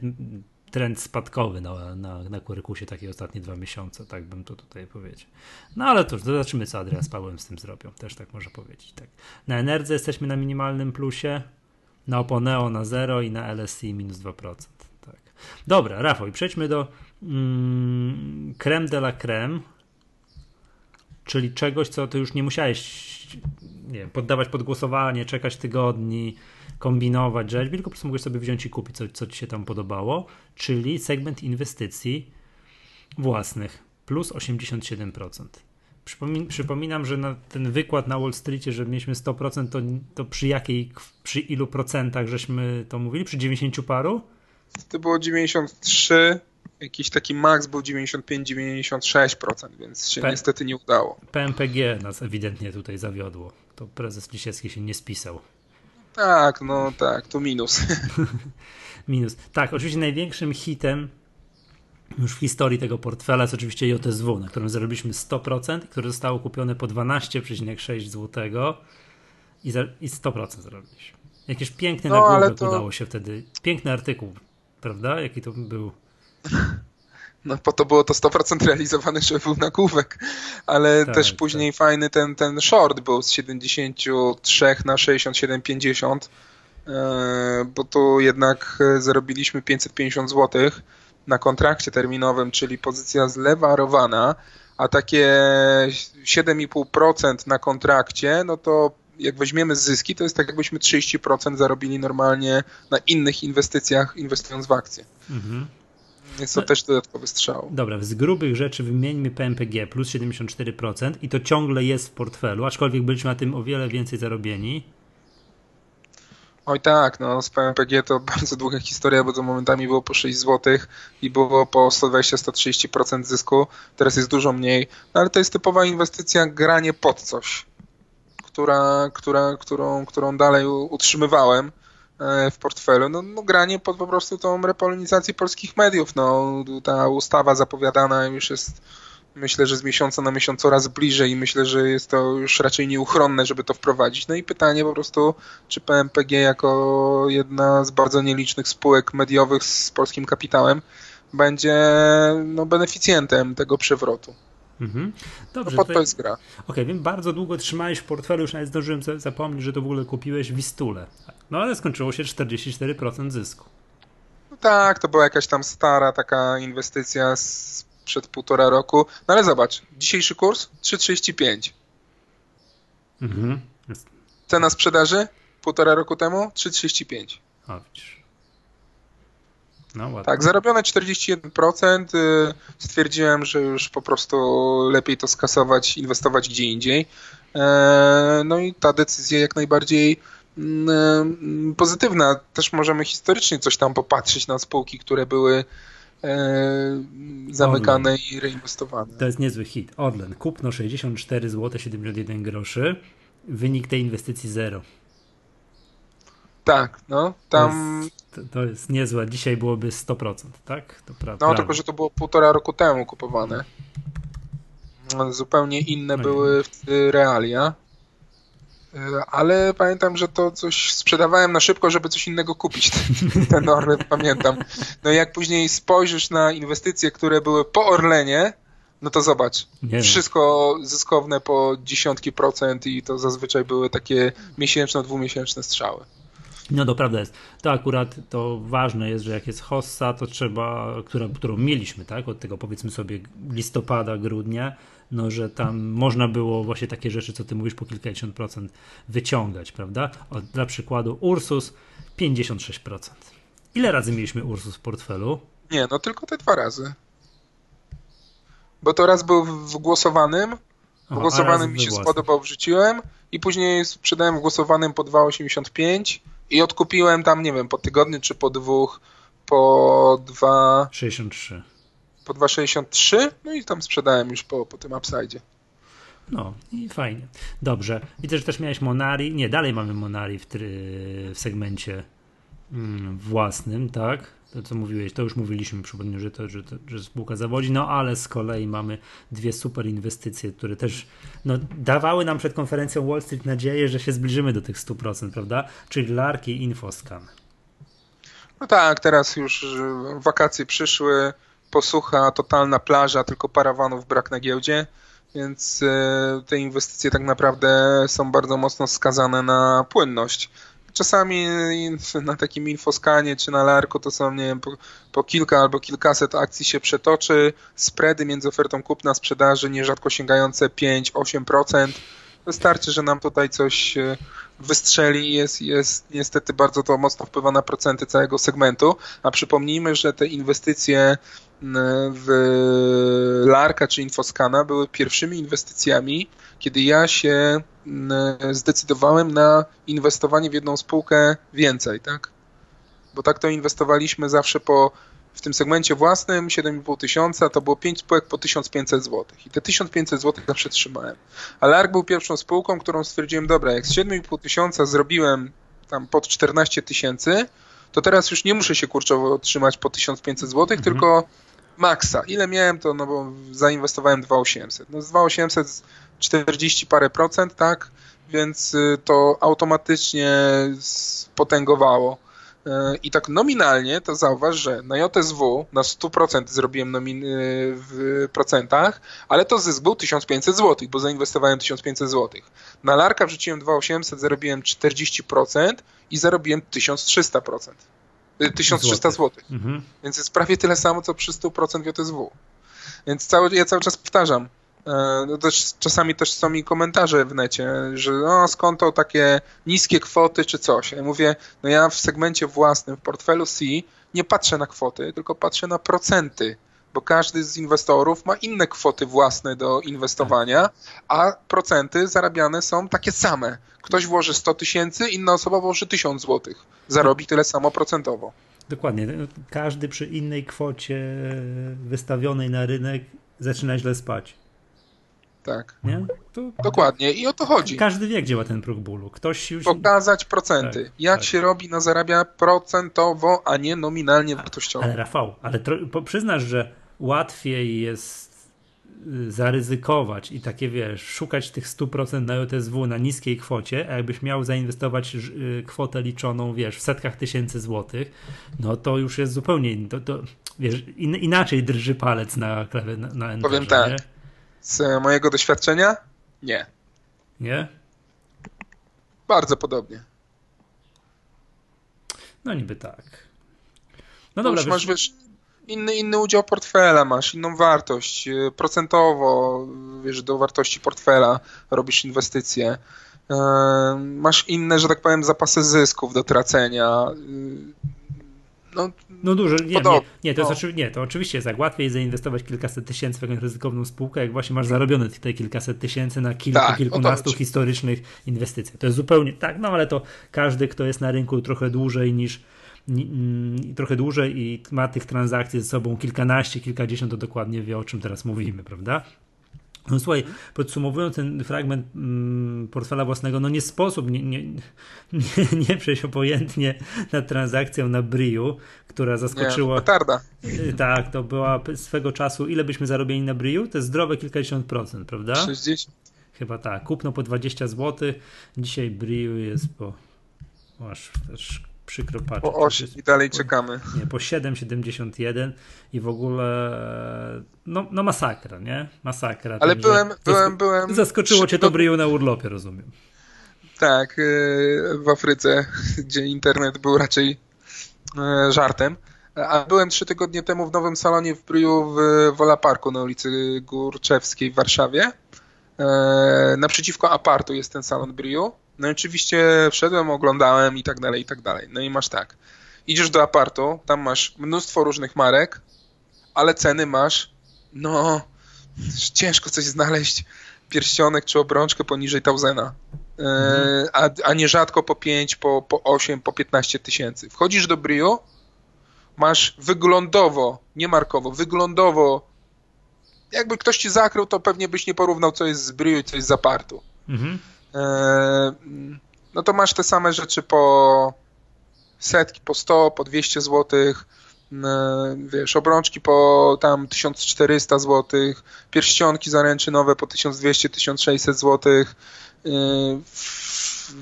A: trend spadkowy na, na, na Quercusie takie ostatnie dwa miesiące, tak bym to tutaj powiedział. No ale to zobaczymy, co Adrian z Pawłem z tym zrobią, też tak można powiedzieć. Tak. Na Enerdze jesteśmy na minimalnym plusie, na Oponeo na 0 i na LSI minus 2%. Tak. Dobra, Rafał, przejdźmy do mm, creme de la creme, czyli czegoś, co ty już nie musiałeś nie poddawać pod głosowanie, czekać tygodni, kombinować rzecz, tylko po prostu mogłeś sobie wziąć i kupić, co, co ci się tam podobało, czyli segment inwestycji własnych plus 87%. Przypomin przypominam, że na ten wykład na Wall Streetie, że mieliśmy 100%, to, to przy jakiej, przy ilu procentach żeśmy to mówili? Przy 90 paru?
B: To było 93, jakiś taki max był 95-96%, więc się P niestety nie udało.
A: PMPG nas ewidentnie tutaj zawiodło. To prezes Lisiecki się nie spisał.
B: Tak, no tak, to minus.
A: minus. Tak, oczywiście największym hitem już w historii tego portfela jest oczywiście JSW, na którym zarobiliśmy 100%, które zostało kupione po 12,6 zł i, za, i 100% zarobiliśmy. Jakieś piękny no, nagłówek to... udało się wtedy. Piękny artykuł, prawda? Jaki to był?
B: No po to było to 100% realizowane, żeby był nagłówek, ale tak, też później tak. fajny ten, ten short był z 73 na 67,50, e, bo tu jednak zarobiliśmy 550 zł na kontrakcie terminowym, czyli pozycja zlewarowana, a takie 7,5% na kontrakcie, no to jak weźmiemy zyski, to jest tak jakbyśmy 30% zarobili normalnie na innych inwestycjach, inwestując w akcje. Mhm. Jest to no, też dodatkowy strzał.
A: Dobra, z grubych rzeczy wymieńmy PMPG plus 74% i to ciągle jest w portfelu, aczkolwiek byliśmy na tym o wiele więcej zarobieni.
B: Oj tak, no z PMPG to bardzo długa historia, bo to momentami było po 6 zł i było po 120-130% zysku, teraz jest dużo mniej, no ale to jest typowa inwestycja granie pod coś, która, która, którą, którą dalej utrzymywałem w portfelu, no, no granie pod po prostu tą repolonizację polskich mediów. No, ta ustawa zapowiadana już jest myślę, że z miesiąca na miesiąc coraz bliżej i myślę, że jest to już raczej nieuchronne, żeby to wprowadzić. No i pytanie po prostu, czy PMPG jako jedna z bardzo nielicznych spółek mediowych z polskim kapitałem będzie no, beneficjentem tego przewrotu. Mhm. Dobrze. No pod to jest gra.
A: Okej, okay, wiem, bardzo długo trzymałeś w portfelu, już nawet zdążyłem zapomnieć, że to w ogóle kupiłeś Wistulę. No ale skończyło się 44% zysku.
B: No tak, to była jakaś tam stara taka inwestycja sprzed półtora roku. No ale zobacz, dzisiejszy kurs 3,35. Mhm. Cena sprzedaży półtora roku temu 3,35. A widzisz. No, tak, zarobione 41%. Y, stwierdziłem, że już po prostu lepiej to skasować, inwestować gdzie indziej. E, no i ta decyzja jak najbardziej mm, mm, pozytywna. Też możemy historycznie coś tam popatrzeć na spółki, które były e, zamykane Orlen. i reinwestowane.
A: To jest niezły hit. Orlen, kupno 64 zł 71 groszy. Wynik tej inwestycji zero.
B: Tak, no tam.
A: Jest, to jest niezłe. Dzisiaj byłoby 100%, tak?
B: To pra- no, prawo. tylko że to było półtora roku temu kupowane. Zupełnie inne no były realia. E, ale pamiętam, że to coś sprzedawałem na szybko, żeby coś innego kupić. Ten Orlen pamiętam. No i jak później spojrzysz na inwestycje, które były po Orlenie, no to zobacz. Nie wszystko zyskowne po dziesiątki procent i to zazwyczaj były takie miesięczno, dwumiesięczne strzały.
A: No to prawda jest. To akurat to ważne jest, że jak jest hossa, to trzeba, która, którą mieliśmy, tak, od tego powiedzmy sobie listopada, grudnia, no że tam można było właśnie takie rzeczy, co ty mówisz, po kilkadziesiąt procent wyciągać, prawda? O, dla przykładu Ursus 56%. Ile razy mieliśmy Ursus w portfelu?
B: Nie, no tylko te dwa razy. Bo to raz był w głosowanym, w głosowanym mi się spodobał, wrzuciłem i później sprzedałem w głosowanym po 2,85 i odkupiłem tam, nie wiem, po tygodniu czy po dwóch, po
A: 2,63.
B: Po 2,63, no i tam sprzedałem już po, po tym upside.
A: No i fajnie. Dobrze. Widzę, że też miałeś Monari. Nie, dalej mamy Monari w, w segmencie mm, własnym, tak? To co mówiłeś, to już mówiliśmy, przypomnę, że, to, że, to, że spółka zawodzi, no ale z kolei mamy dwie super inwestycje, które też no, dawały nam przed konferencją Wall Street nadzieję, że się zbliżymy do tych 100%, prawda? Czyli Lark i Infoscan.
B: No tak, teraz już wakacje przyszły, posłucha, totalna plaża, tylko parawanów brak na giełdzie, więc e, te inwestycje tak naprawdę są bardzo mocno skazane na płynność. Czasami na takim infoskanie czy na larku to są, nie wiem, po, po kilka albo kilkaset akcji się przetoczy, spready między ofertą kupna, sprzedaży nierzadko sięgające 5-8%. Wystarczy, że nam tutaj coś e, wystrzeli i jest, jest niestety bardzo to mocno wpływa na procenty całego segmentu. A przypomnijmy, że te inwestycje w Larka czy Infoskana były pierwszymi inwestycjami, kiedy ja się zdecydowałem na inwestowanie w jedną spółkę więcej, tak? Bo tak to inwestowaliśmy zawsze po w tym segmencie własnym 7,5 tysiąca to było 5 spółek po 1500 zł. I te 1500 zł zawsze trzymałem. Ale ARK był pierwszą spółką, którą stwierdziłem, dobra, jak z 7,5 tysiąca zrobiłem tam pod 14 tysięcy, to teraz już nie muszę się kurczowo trzymać po 1500 zł, mhm. tylko maksa. Ile miałem to, no bo zainwestowałem 2800. No z 2800 40 parę procent, tak? Więc y, to automatycznie spotęgowało. Y, I tak nominalnie to zauważ, że na JSW na 100% zrobiłem nomin- y, w procentach, ale to zysk był 1500 zł, bo zainwestowałem 1500 zł. Na Larka wrzuciłem 2800, zarobiłem 40% i zarobiłem 1300%. 1300 zł. Mhm. Więc jest prawie tyle samo, co przy 100% JSW. Więc cały, ja cały czas powtarzam, e, no też, czasami też są mi komentarze w necie, że no skąd to takie niskie kwoty czy coś. Ja mówię, no ja w segmencie własnym, w portfelu C nie patrzę na kwoty, tylko patrzę na procenty bo każdy z inwestorów ma inne kwoty własne do inwestowania, a procenty zarabiane są takie same. Ktoś włoży 100 tysięcy, inna osoba włoży 1000 złotych. Zarobi tyle samo procentowo.
A: Dokładnie. Każdy przy innej kwocie wystawionej na rynek zaczyna źle spać.
B: Tak. Nie? To... Dokładnie. I o to chodzi.
A: Każdy wie, gdzie działa ten próg bólu. Ktoś już...
B: Pokazać procenty. Tak, jak tak. się robi na zarabia procentowo, a nie nominalnie wartościowo.
A: Ale Rafał, ale tro... przyznasz, że łatwiej jest zaryzykować i takie wiesz, szukać tych 100% na JSW na niskiej kwocie, a jakbyś miał zainwestować y, kwotę liczoną, wiesz, w setkach tysięcy złotych, no to już jest zupełnie, to, to wiesz, in, inaczej drży palec na klawie, na, na enterze,
B: Powiem tak, nie? z mojego doświadczenia, nie.
A: Nie?
B: Bardzo podobnie.
A: No niby tak.
B: No dobra, wiesz, masz, wiesz, inny, inny udział portfela masz, inną wartość. Y, procentowo, wiesz, do wartości portfela robisz inwestycje. Y, masz inne, że tak powiem, zapasy zysków do tracenia. Y,
A: no, no dużo, nie, nie, nie, to jest no. nie, to oczywiście jest tak, łatwiej zainwestować kilkaset tysięcy w jakąś ryzykowną spółkę, jak właśnie masz zarobione te kilkaset tysięcy na kilku, tak, kilkunastu historycznych inwestycjach. To jest zupełnie, tak, no ale to każdy, kto jest na rynku trochę dłużej niż trochę dłużej i ma tych transakcji ze sobą kilkanaście, kilkadziesiąt, to dokładnie wie, o czym teraz mówimy, prawda? No słuchaj, podsumowując ten fragment mm, portfela własnego, no nie sposób nie, nie, nie, nie przejść obojętnie nad transakcją na Briu, która zaskoczyła.
B: Nie,
A: tak, to była swego czasu. Ile byśmy zarobili na Briu? To jest zdrowe kilkadziesiąt procent, prawda?
B: 60.
A: Chyba tak. Kupno po 20 zł. Dzisiaj Briu jest po. Aż też przykro patrzeć.
B: Po 8 i dalej po, czekamy.
A: Nie, po 7,71 i w ogóle no, no masakra, nie? Masakra.
B: Ale byłem, byłem, byłem...
A: Zaskoczyło cię to bryju na urlopie, rozumiem.
B: Tak, w Afryce, gdzie internet był raczej żartem. A byłem trzy tygodnie temu w nowym salonie w Bryju w Wola Parku na ulicy Górczewskiej w Warszawie. Naprzeciwko apartu jest ten salon Bryju. No i oczywiście wszedłem, oglądałem i tak dalej, i tak dalej. No i masz tak. Idziesz do apartu, tam masz mnóstwo różnych marek, ale ceny masz, no, ciężko coś znaleźć, pierścionek czy obrączkę poniżej Tausena. Mhm. A, a nierzadko po 5, po, po 8, po 15 tysięcy. Wchodzisz do Brio, masz wyglądowo, nie markowo, wyglądowo, jakby ktoś ci zakrył, to pewnie byś nie porównał, co jest z Brio i co jest z apartu. Mhm. E, no to masz te same rzeczy po setki, po 100, po 200 złotych, e, wiesz, obrączki po tam 1400 złotych, pierścionki zaręczynowe po 1200-1600 złotych, e,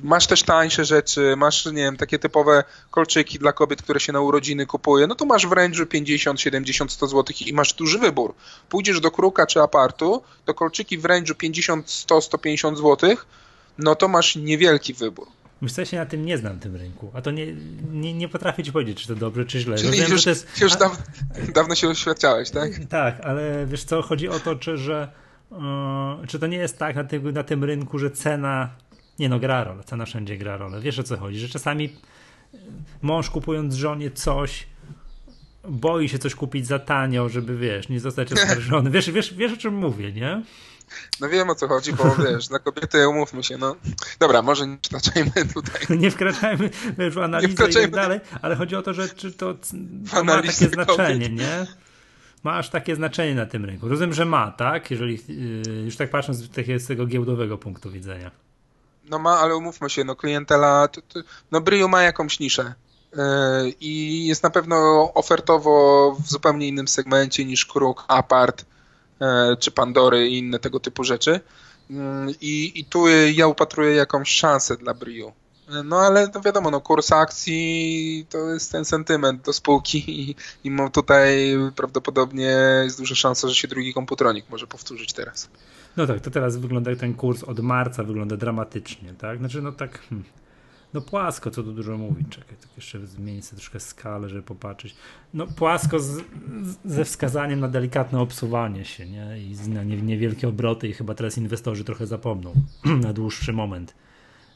B: masz też tańsze rzeczy, masz, nie wiem, takie typowe kolczyki dla kobiet, które się na urodziny kupuje, no to masz w range'u 50, 70, 100 zł i masz duży wybór. Pójdziesz do Kruka czy Apartu, to kolczyki w range'u 50, 100, 150 złotych no to masz niewielki wybór.
A: Myślę, że się na tym nie znam, tym rynku. A to nie, nie, nie potrafię ci powiedzieć, czy to dobrze, czy źle.
B: Czyli Rozumiem, już, jest... już daw... dawno się oświadczałeś, tak?
A: Tak, ale wiesz co, chodzi o to, czy, że yy, czy to nie jest tak na tym, na tym rynku, że cena nie no, gra rolę, cena wszędzie gra rolę. Wiesz o co chodzi, że czasami mąż kupując żonie coś boi się coś kupić za tanio, żeby wiesz, nie zostać oskarżony. Wiesz, wiesz, wiesz o czym mówię, nie?
B: No wiem o co chodzi, bo wiesz, dla kobiety umówmy się, no. Dobra, może nie wkraczajmy tutaj.
A: Nie wkraczajmy w analizę i tak dalej, ale chodzi o to, że czy to, to ma takie znaczenie, nie? Ma aż takie znaczenie na tym rynku. Rozumiem, że ma, tak? Jeżeli yy, już tak patrząc z tego giełdowego punktu widzenia.
B: No ma, ale umówmy się, no klientela, to, to, no Brio ma jakąś niszę yy, i jest na pewno ofertowo w zupełnie innym segmencie niż Kruk, Apart, czy Pandory i inne tego typu rzeczy. Mm, I, i tu ja upatruję jakąś szansę dla Brio. E, no ale to wiadomo, no, kurs akcji to jest ten sentyment do spółki i, i tutaj prawdopodobnie jest duża szansa, że się drugi komputronik może powtórzyć teraz.
A: No tak, to teraz wygląda ten kurs od marca wygląda dramatycznie, tak? Znaczy no tak hmm, no płasko, co tu dużo mówić. Czekaj, tak jeszcze zmienić sobie troszkę skalę, żeby popatrzeć. No płasko z, ze wskazaniem na delikatne obsuwanie się, nie? I na niewielkie obroty i chyba teraz inwestorzy trochę zapomną na dłuższy moment.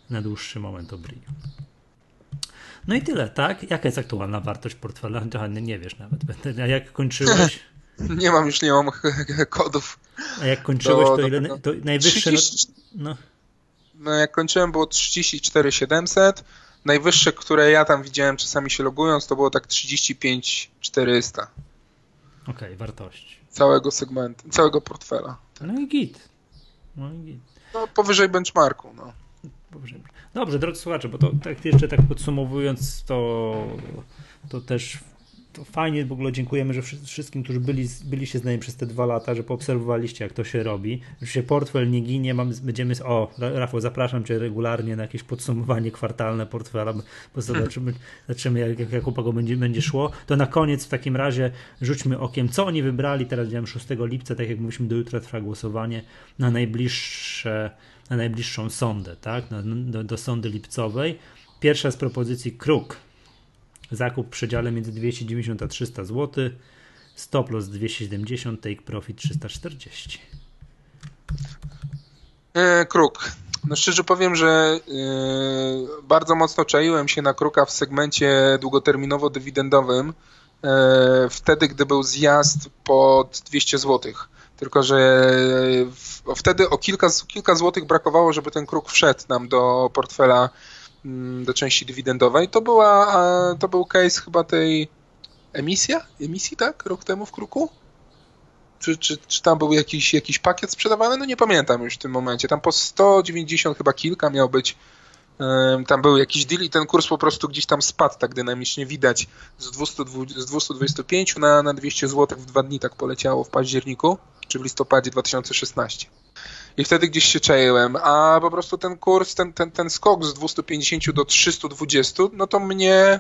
A: Na dłuższy moment o Brio. No i tyle, tak? Jaka jest aktualna wartość portfela? Nie wiesz nawet. A jak kończyłeś?
B: Nie mam już, nie mam kodów.
A: A jak kończyłeś, to ile? To najwyższe. 30... No, no
B: no jak kończyłem było 34 700. Najwyższe, które ja tam widziałem czasami się logując, to było tak 35 400.
A: Okej, okay, wartości.
B: Całego segmentu, całego portfela.
A: No i git. No i git.
B: No powyżej benchmarku, no.
A: Dobrze, drodzy słuchacze, bo to tak jeszcze tak podsumowując, to, to też to fajnie w ogóle dziękujemy, że wszystkim, którzy byli, byliście z nami przez te dwa lata, że poobserwowaliście, jak to się robi. Że się portfel nie ginie, mam, będziemy. O, Rafał, zapraszam Cię regularnie na jakieś podsumowanie kwartalne portfela, bo zobaczymy, zobaczymy jak, jak, jak upago będzie, będzie szło. To na koniec w takim razie rzućmy okiem, co oni wybrali. Teraz wiem 6 lipca, tak jak mówiliśmy, do jutra trwa głosowanie na najbliższe, na najbliższą sondę, tak? do, do sondy lipcowej. Pierwsza z propozycji Kruk Zakup w przedziale między 290 a 300 zł. Stop loss 270, take profit 340.
B: E, kruk. No szczerze powiem, że e, bardzo mocno czaiłem się na kruka w segmencie długoterminowo-dywidendowym e, wtedy, gdy był zjazd pod 200 zł. Tylko, że wtedy o kilka, kilka złotych brakowało, żeby ten kruk wszedł nam do portfela do części dywidendowej. To, była, to był case chyba tej emisja? Emisji, tak? Rok temu w Kruku? Czy, czy, czy tam był jakiś, jakiś pakiet sprzedawany? No nie pamiętam już w tym momencie. Tam po 190 chyba kilka miał być. Tam był jakiś deal i ten kurs po prostu gdzieś tam spadł tak dynamicznie. Widać z, 200, z 225 na, na 200 zł w dwa dni tak poleciało w październiku, czy w listopadzie 2016 i wtedy gdzieś się czaiłem, a po prostu ten kurs, ten, ten, ten skok z 250 do 320, no to mnie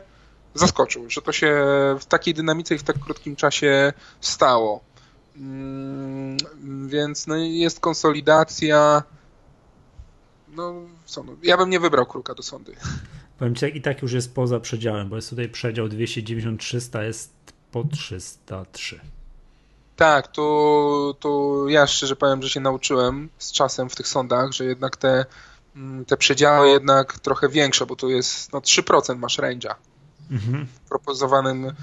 B: zaskoczył, że to się w takiej dynamice i w tak krótkim czasie stało. Mm, więc no jest konsolidacja. No, sądu. Ja bym nie wybrał Kruka do sądy.
A: Powiem ci, i tak już jest poza przedziałem, bo jest tutaj przedział 290-300, jest po 303.
B: Tak, tu, tu ja szczerze powiem, że się nauczyłem z czasem w tych sądach, że jednak te, mm, te przedziały jednak trochę większe, bo tu jest no 3% masz range'a. Mhm. Propozowanym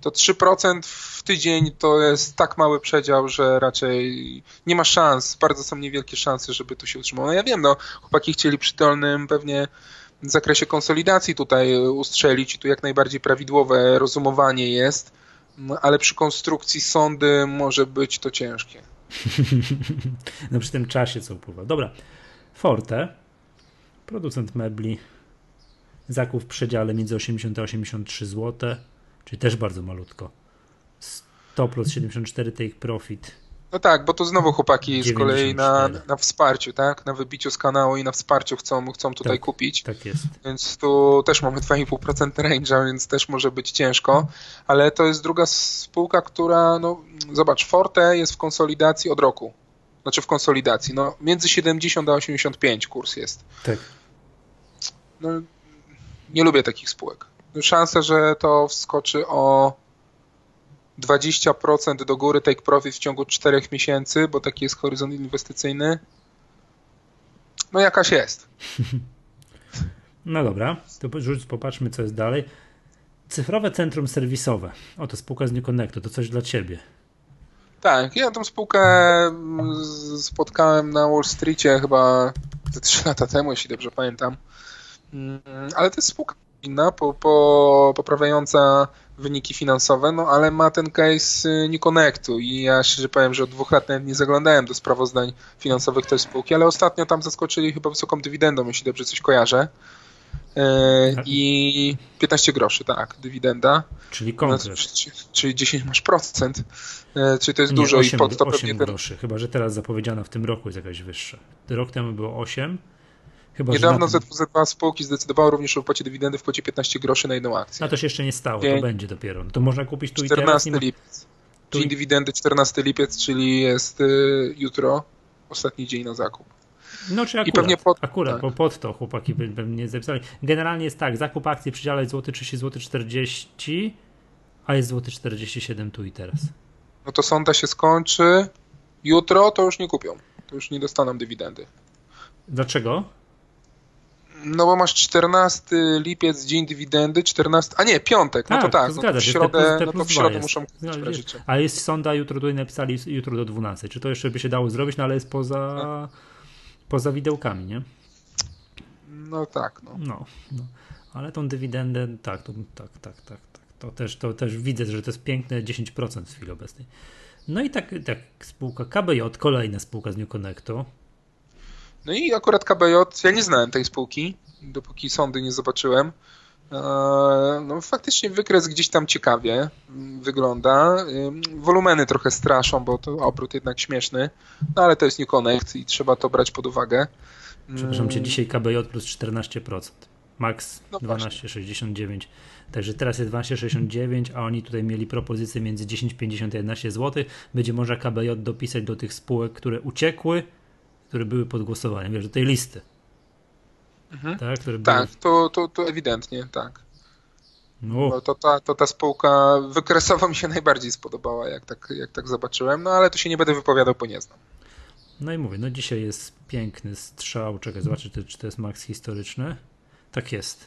B: to 3% w tydzień to jest tak mały przedział, że raczej nie ma szans, bardzo są niewielkie szanse, żeby tu się utrzymało. No ja wiem, no chłopaki chcieli przy dolnym pewnie w zakresie konsolidacji tutaj ustrzelić i tu jak najbardziej prawidłowe rozumowanie jest, ale przy konstrukcji sądy może być to ciężkie.
A: no przy tym czasie co upływa. Dobra, Forte, producent mebli, zakup w przedziale między 80 a 83 zł, czyli też bardzo malutko. 100 plus 74 take profit
B: no tak, bo to znowu chłopaki z kolei na, na wsparciu, tak? Na wybiciu z kanału i na wsparciu chcą, chcą tutaj
A: tak,
B: kupić.
A: Tak jest.
B: Więc tu też mamy 2,5% range'a, więc też może być ciężko, ale to jest druga spółka, która, no zobacz, Forte jest w konsolidacji od roku. Znaczy w konsolidacji, no między 70 a 85 kurs jest.
A: Tak.
B: No, nie lubię takich spółek. Szansa, że to wskoczy o 20% do góry take profit w ciągu 4 miesięcy, bo taki jest horyzont inwestycyjny. No jakaś jest.
A: No dobra, to rzuć, popatrzmy co jest dalej. Cyfrowe centrum serwisowe. Oto spółka z New Connectu, to coś dla ciebie.
B: Tak, ja tą spółkę spotkałem na Wall Streetie chyba ze 3 lata temu, jeśli dobrze pamiętam. Mm, ale to jest spółka inna, po, po, poprawiająca wyniki finansowe, no ale ma ten case y, nie connectu i ja szczerze powiem, że od dwóch lat nawet nie zaglądałem do sprawozdań finansowych tej spółki, ale ostatnio tam zaskoczyli chyba wysoką dywidendą, jeśli dobrze coś kojarzę. E, I 15 groszy, tak, dywidenda.
A: Czyli konkret.
B: Czyli 10 masz procent. E, czyli to jest nie, dużo
A: 8,
B: i pod to
A: 8 pewnie groszy, chyba że teraz zapowiedziana w tym roku jest jakaś wyższa. Rok temu było 8,
B: Chyba, Niedawno ZWZ2 spółki zdecydowało również o wypłacie dywidendy w kwocie 15 groszy na jedną akcję.
A: A to się jeszcze nie stało, to będzie dopiero. No to można kupić tu
B: 14
A: i teraz.
B: 14 lipiec. Tu... Dzień dywidendy 14 lipiec, czyli jest y, jutro, ostatni dzień na zakup.
A: No czy akurat, I pewnie pod, akurat tak. bo pod to chłopaki by, by nie zapisali. Generalnie jest tak, zakup akcji przy dziale złoty 30 zł 40, a jest złoty 47 tu i teraz.
B: No to sonda się skończy jutro, to już nie kupią. To już nie dostaną dywidendy.
A: Dlaczego?
B: No bo masz 14 lipiec, dzień dywidendy, 14, a nie, piątek, tak, no to tak, tak, to no to w środę, no to w środę muszą
A: no, A jest sonda, jutro tutaj napisali, jutro do 12, czy to jeszcze by się dało zrobić, no ale jest poza, no. poza widełkami, nie?
B: No tak, no.
A: No, no. ale tą dywidendę, tak, to, tak, tak, tak, tak, to też, to też widzę, że to jest piękne 10% w chwili obecnej. No i tak, tak spółka KBJ, kolejna spółka z New Connectu,
B: no i akurat KBJ, ja nie znałem tej spółki, dopóki sądy nie zobaczyłem. E, no faktycznie wykres gdzieś tam ciekawie wygląda. Wolumeny trochę straszą, bo to obrót jednak śmieszny, no ale to jest New Connect i trzeba to brać pod uwagę.
A: Przepraszam cię, dzisiaj KBJ plus 14%. Max no 12,69. Także teraz jest 12,69, a oni tutaj mieli propozycję między 10,50 a 11 zł. Będzie można KBJ dopisać do tych spółek, które uciekły które były pod głosowaniem, wiesz, do tej listy.
B: Mhm. Tak, które tak były... to, to, to ewidentnie, tak. No. To, ta, to ta spółka wykresowo mi się najbardziej spodobała, jak tak, jak tak zobaczyłem, no ale tu się nie będę wypowiadał, bo nie znam.
A: No i mówię, no dzisiaj jest piękny strzał, czekaj, zobaczę, czy to jest maks historyczny. Tak jest.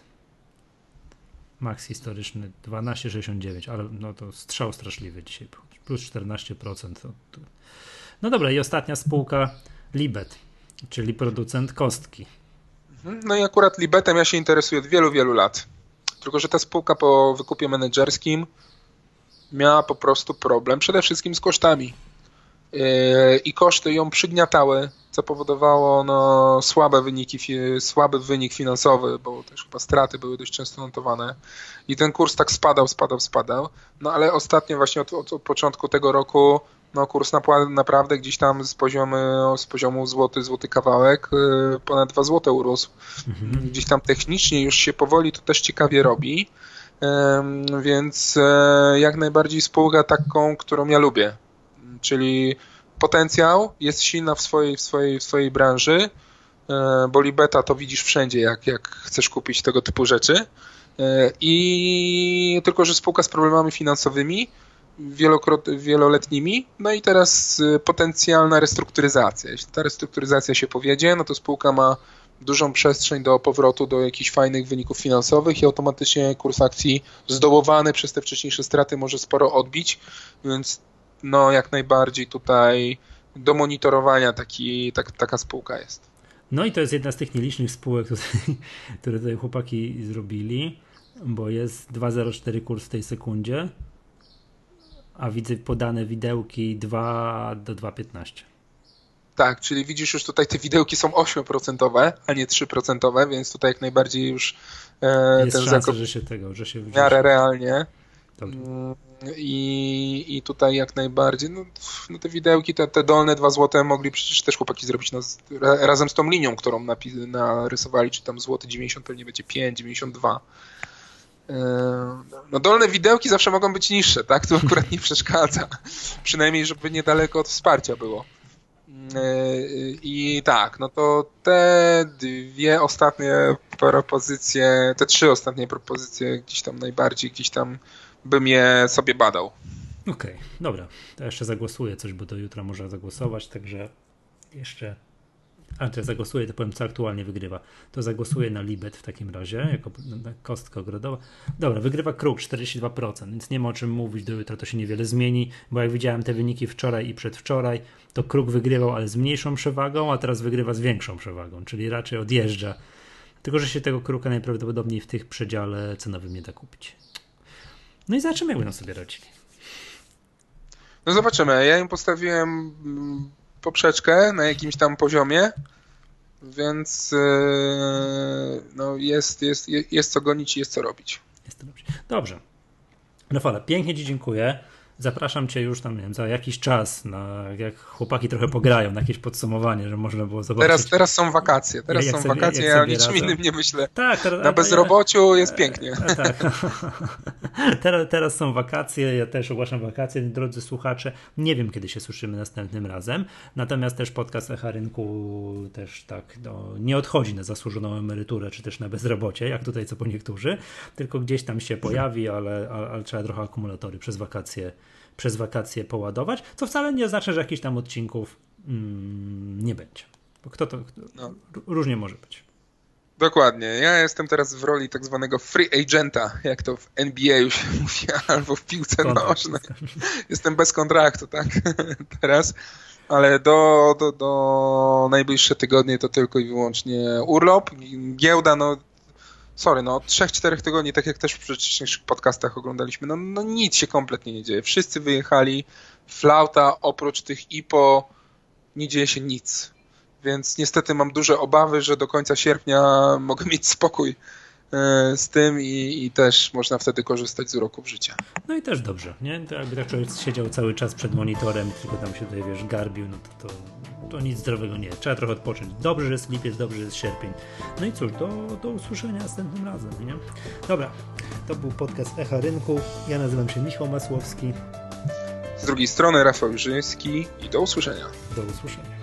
A: Max historyczny 12,69, ale no to strzał straszliwy dzisiaj, plus 14%. No dobra, i ostatnia spółka Libet, czyli producent kostki.
B: No i akurat Libetem ja się interesuję od wielu, wielu lat. Tylko, że ta spółka po wykupie menedżerskim miała po prostu problem przede wszystkim z kosztami. Yy, I koszty ją przygniatały, co powodowało no, słabe wyniki, słaby wynik finansowy, bo też chyba straty były dość często notowane. I ten kurs tak spadał, spadał, spadał. No ale ostatnio właśnie od, od, od początku tego roku no kurs naprawdę gdzieś tam z poziomu, z poziomu złoty, złoty kawałek y, ponad 2 złote urósł. Mhm. Gdzieś tam technicznie już się powoli to też ciekawie robi, więc e, jak najbardziej spółka taką, którą ja lubię, czyli potencjał, jest silna w swojej, w swojej, w swojej branży, bo Libeta to widzisz wszędzie, jak, jak chcesz kupić tego typu rzeczy. I tylko, że spółka z problemami finansowymi, wieloletnimi, no i teraz potencjalna restrukturyzacja. Jeśli ta restrukturyzacja się powiedzie, no to spółka ma dużą przestrzeń do powrotu do jakichś fajnych wyników finansowych i automatycznie kurs akcji zdołowany przez te wcześniejsze straty może sporo odbić, więc no jak najbardziej tutaj do monitorowania taki, tak, taka spółka jest.
A: No i to jest jedna z tych nielicznych spółek, które tutaj chłopaki zrobili, bo jest 2,04 kurs w tej sekundzie, a widzę podane widełki 2 do 2,15.
B: Tak, czyli widzisz już tutaj te widełki są 8%, a nie 3%, więc tutaj jak najbardziej już
A: e, Jest ten szansa, zakop że się tego, że się
B: w miarę realnie. Mm, I, I tutaj jak najbardziej, no, no te widełki, te, te dolne 2 złote mogli przecież też chłopaki zrobić no, razem z tą linią, którą narysowali, czy tam złoty 90 pewnie będzie 5, 92. E, no dolne widełki zawsze mogą być niższe, tak? To akurat nie przeszkadza. Przynajmniej, żeby niedaleko od wsparcia było. I tak, no to te dwie ostatnie propozycje, te trzy ostatnie propozycje gdzieś tam najbardziej, gdzieś tam bym je sobie badał.
A: Okej, okay, dobra. To jeszcze zagłosuję coś, bo do jutra można zagłosować, także jeszcze a to ja zagłosuję, to powiem, co aktualnie wygrywa. To zagłosuję na Libet w takim razie, jako kostka ogrodowa. Dobra, wygrywa Kruk 42%, więc nie ma o czym mówić, do jutra to się niewiele zmieni, bo jak widziałem te wyniki wczoraj i przedwczoraj, to Kruk wygrywał, ale z mniejszą przewagą, a teraz wygrywa z większą przewagą, czyli raczej odjeżdża. Tylko, że się tego Kruka najprawdopodobniej w tych przedziale cenowym nie da kupić. No i zobaczymy, jak będą sobie radzili.
B: No zobaczymy. Ja im postawiłem mm, poprzeczkę na jakimś tam poziomie, więc yy, no jest, jest, jest co gonić i jest co robić.
A: Jest to dobrze. Dobrze. Rafale, pięknie Ci dziękuję zapraszam cię już tam, nie wiem, za jakiś czas, na, jak chłopaki trochę pograją, na jakieś podsumowanie, że można było zobaczyć.
B: Teraz, teraz są wakacje, teraz są sobie, wakacje, ja o niczym innym nie myślę. Tak, teraz, na bezrobociu ja, jest pięknie.
A: E, tak. teraz, teraz są wakacje, ja też ogłaszam wakacje, drodzy słuchacze, nie wiem, kiedy się słyszymy następnym razem, natomiast też podcast Echa Rynku też tak, no, nie odchodzi na zasłużoną emeryturę, czy też na bezrobocie, jak tutaj co po niektórzy, tylko gdzieś tam się pojawi, ale, ale, ale trzeba trochę akumulatory przez wakacje przez wakacje poładować, co wcale nie oznacza, że jakichś tam odcinków mm, nie będzie. Bo kto to, kto, no. różnie może być.
B: Dokładnie. Ja jestem teraz w roli tak zwanego free agenta, jak to w NBA już mówi, albo w piłce nożnej. Jestem bez kontraktu, tak? teraz. Ale do, do, do najbliższe tygodnie to tylko i wyłącznie urlop. Giełda, no sorry, no od 3-4 tygodni, tak jak też w wcześniejszych podcastach oglądaliśmy, no, no nic się kompletnie nie dzieje. Wszyscy wyjechali, flauta, oprócz tych IPO nie dzieje się nic. Więc niestety mam duże obawy, że do końca sierpnia mogę mieć spokój z tym i, i, też można wtedy korzystać z uroków życia.
A: No i też dobrze, nie? To jakby tak człowiek siedział cały czas przed monitorem, tylko tam się tutaj, wiesz, garbił, no to, to to nic zdrowego nie jest. Trzeba trochę odpocząć. Dobrze, że jest lipiec, dobrze, że jest sierpień. No i cóż, do, do usłyszenia następnym razem, nie? Dobra, to był podcast Echa Rynku. Ja nazywam się Michał Masłowski.
B: Z drugiej strony Rafał Żyński i do usłyszenia.
A: Do usłyszenia.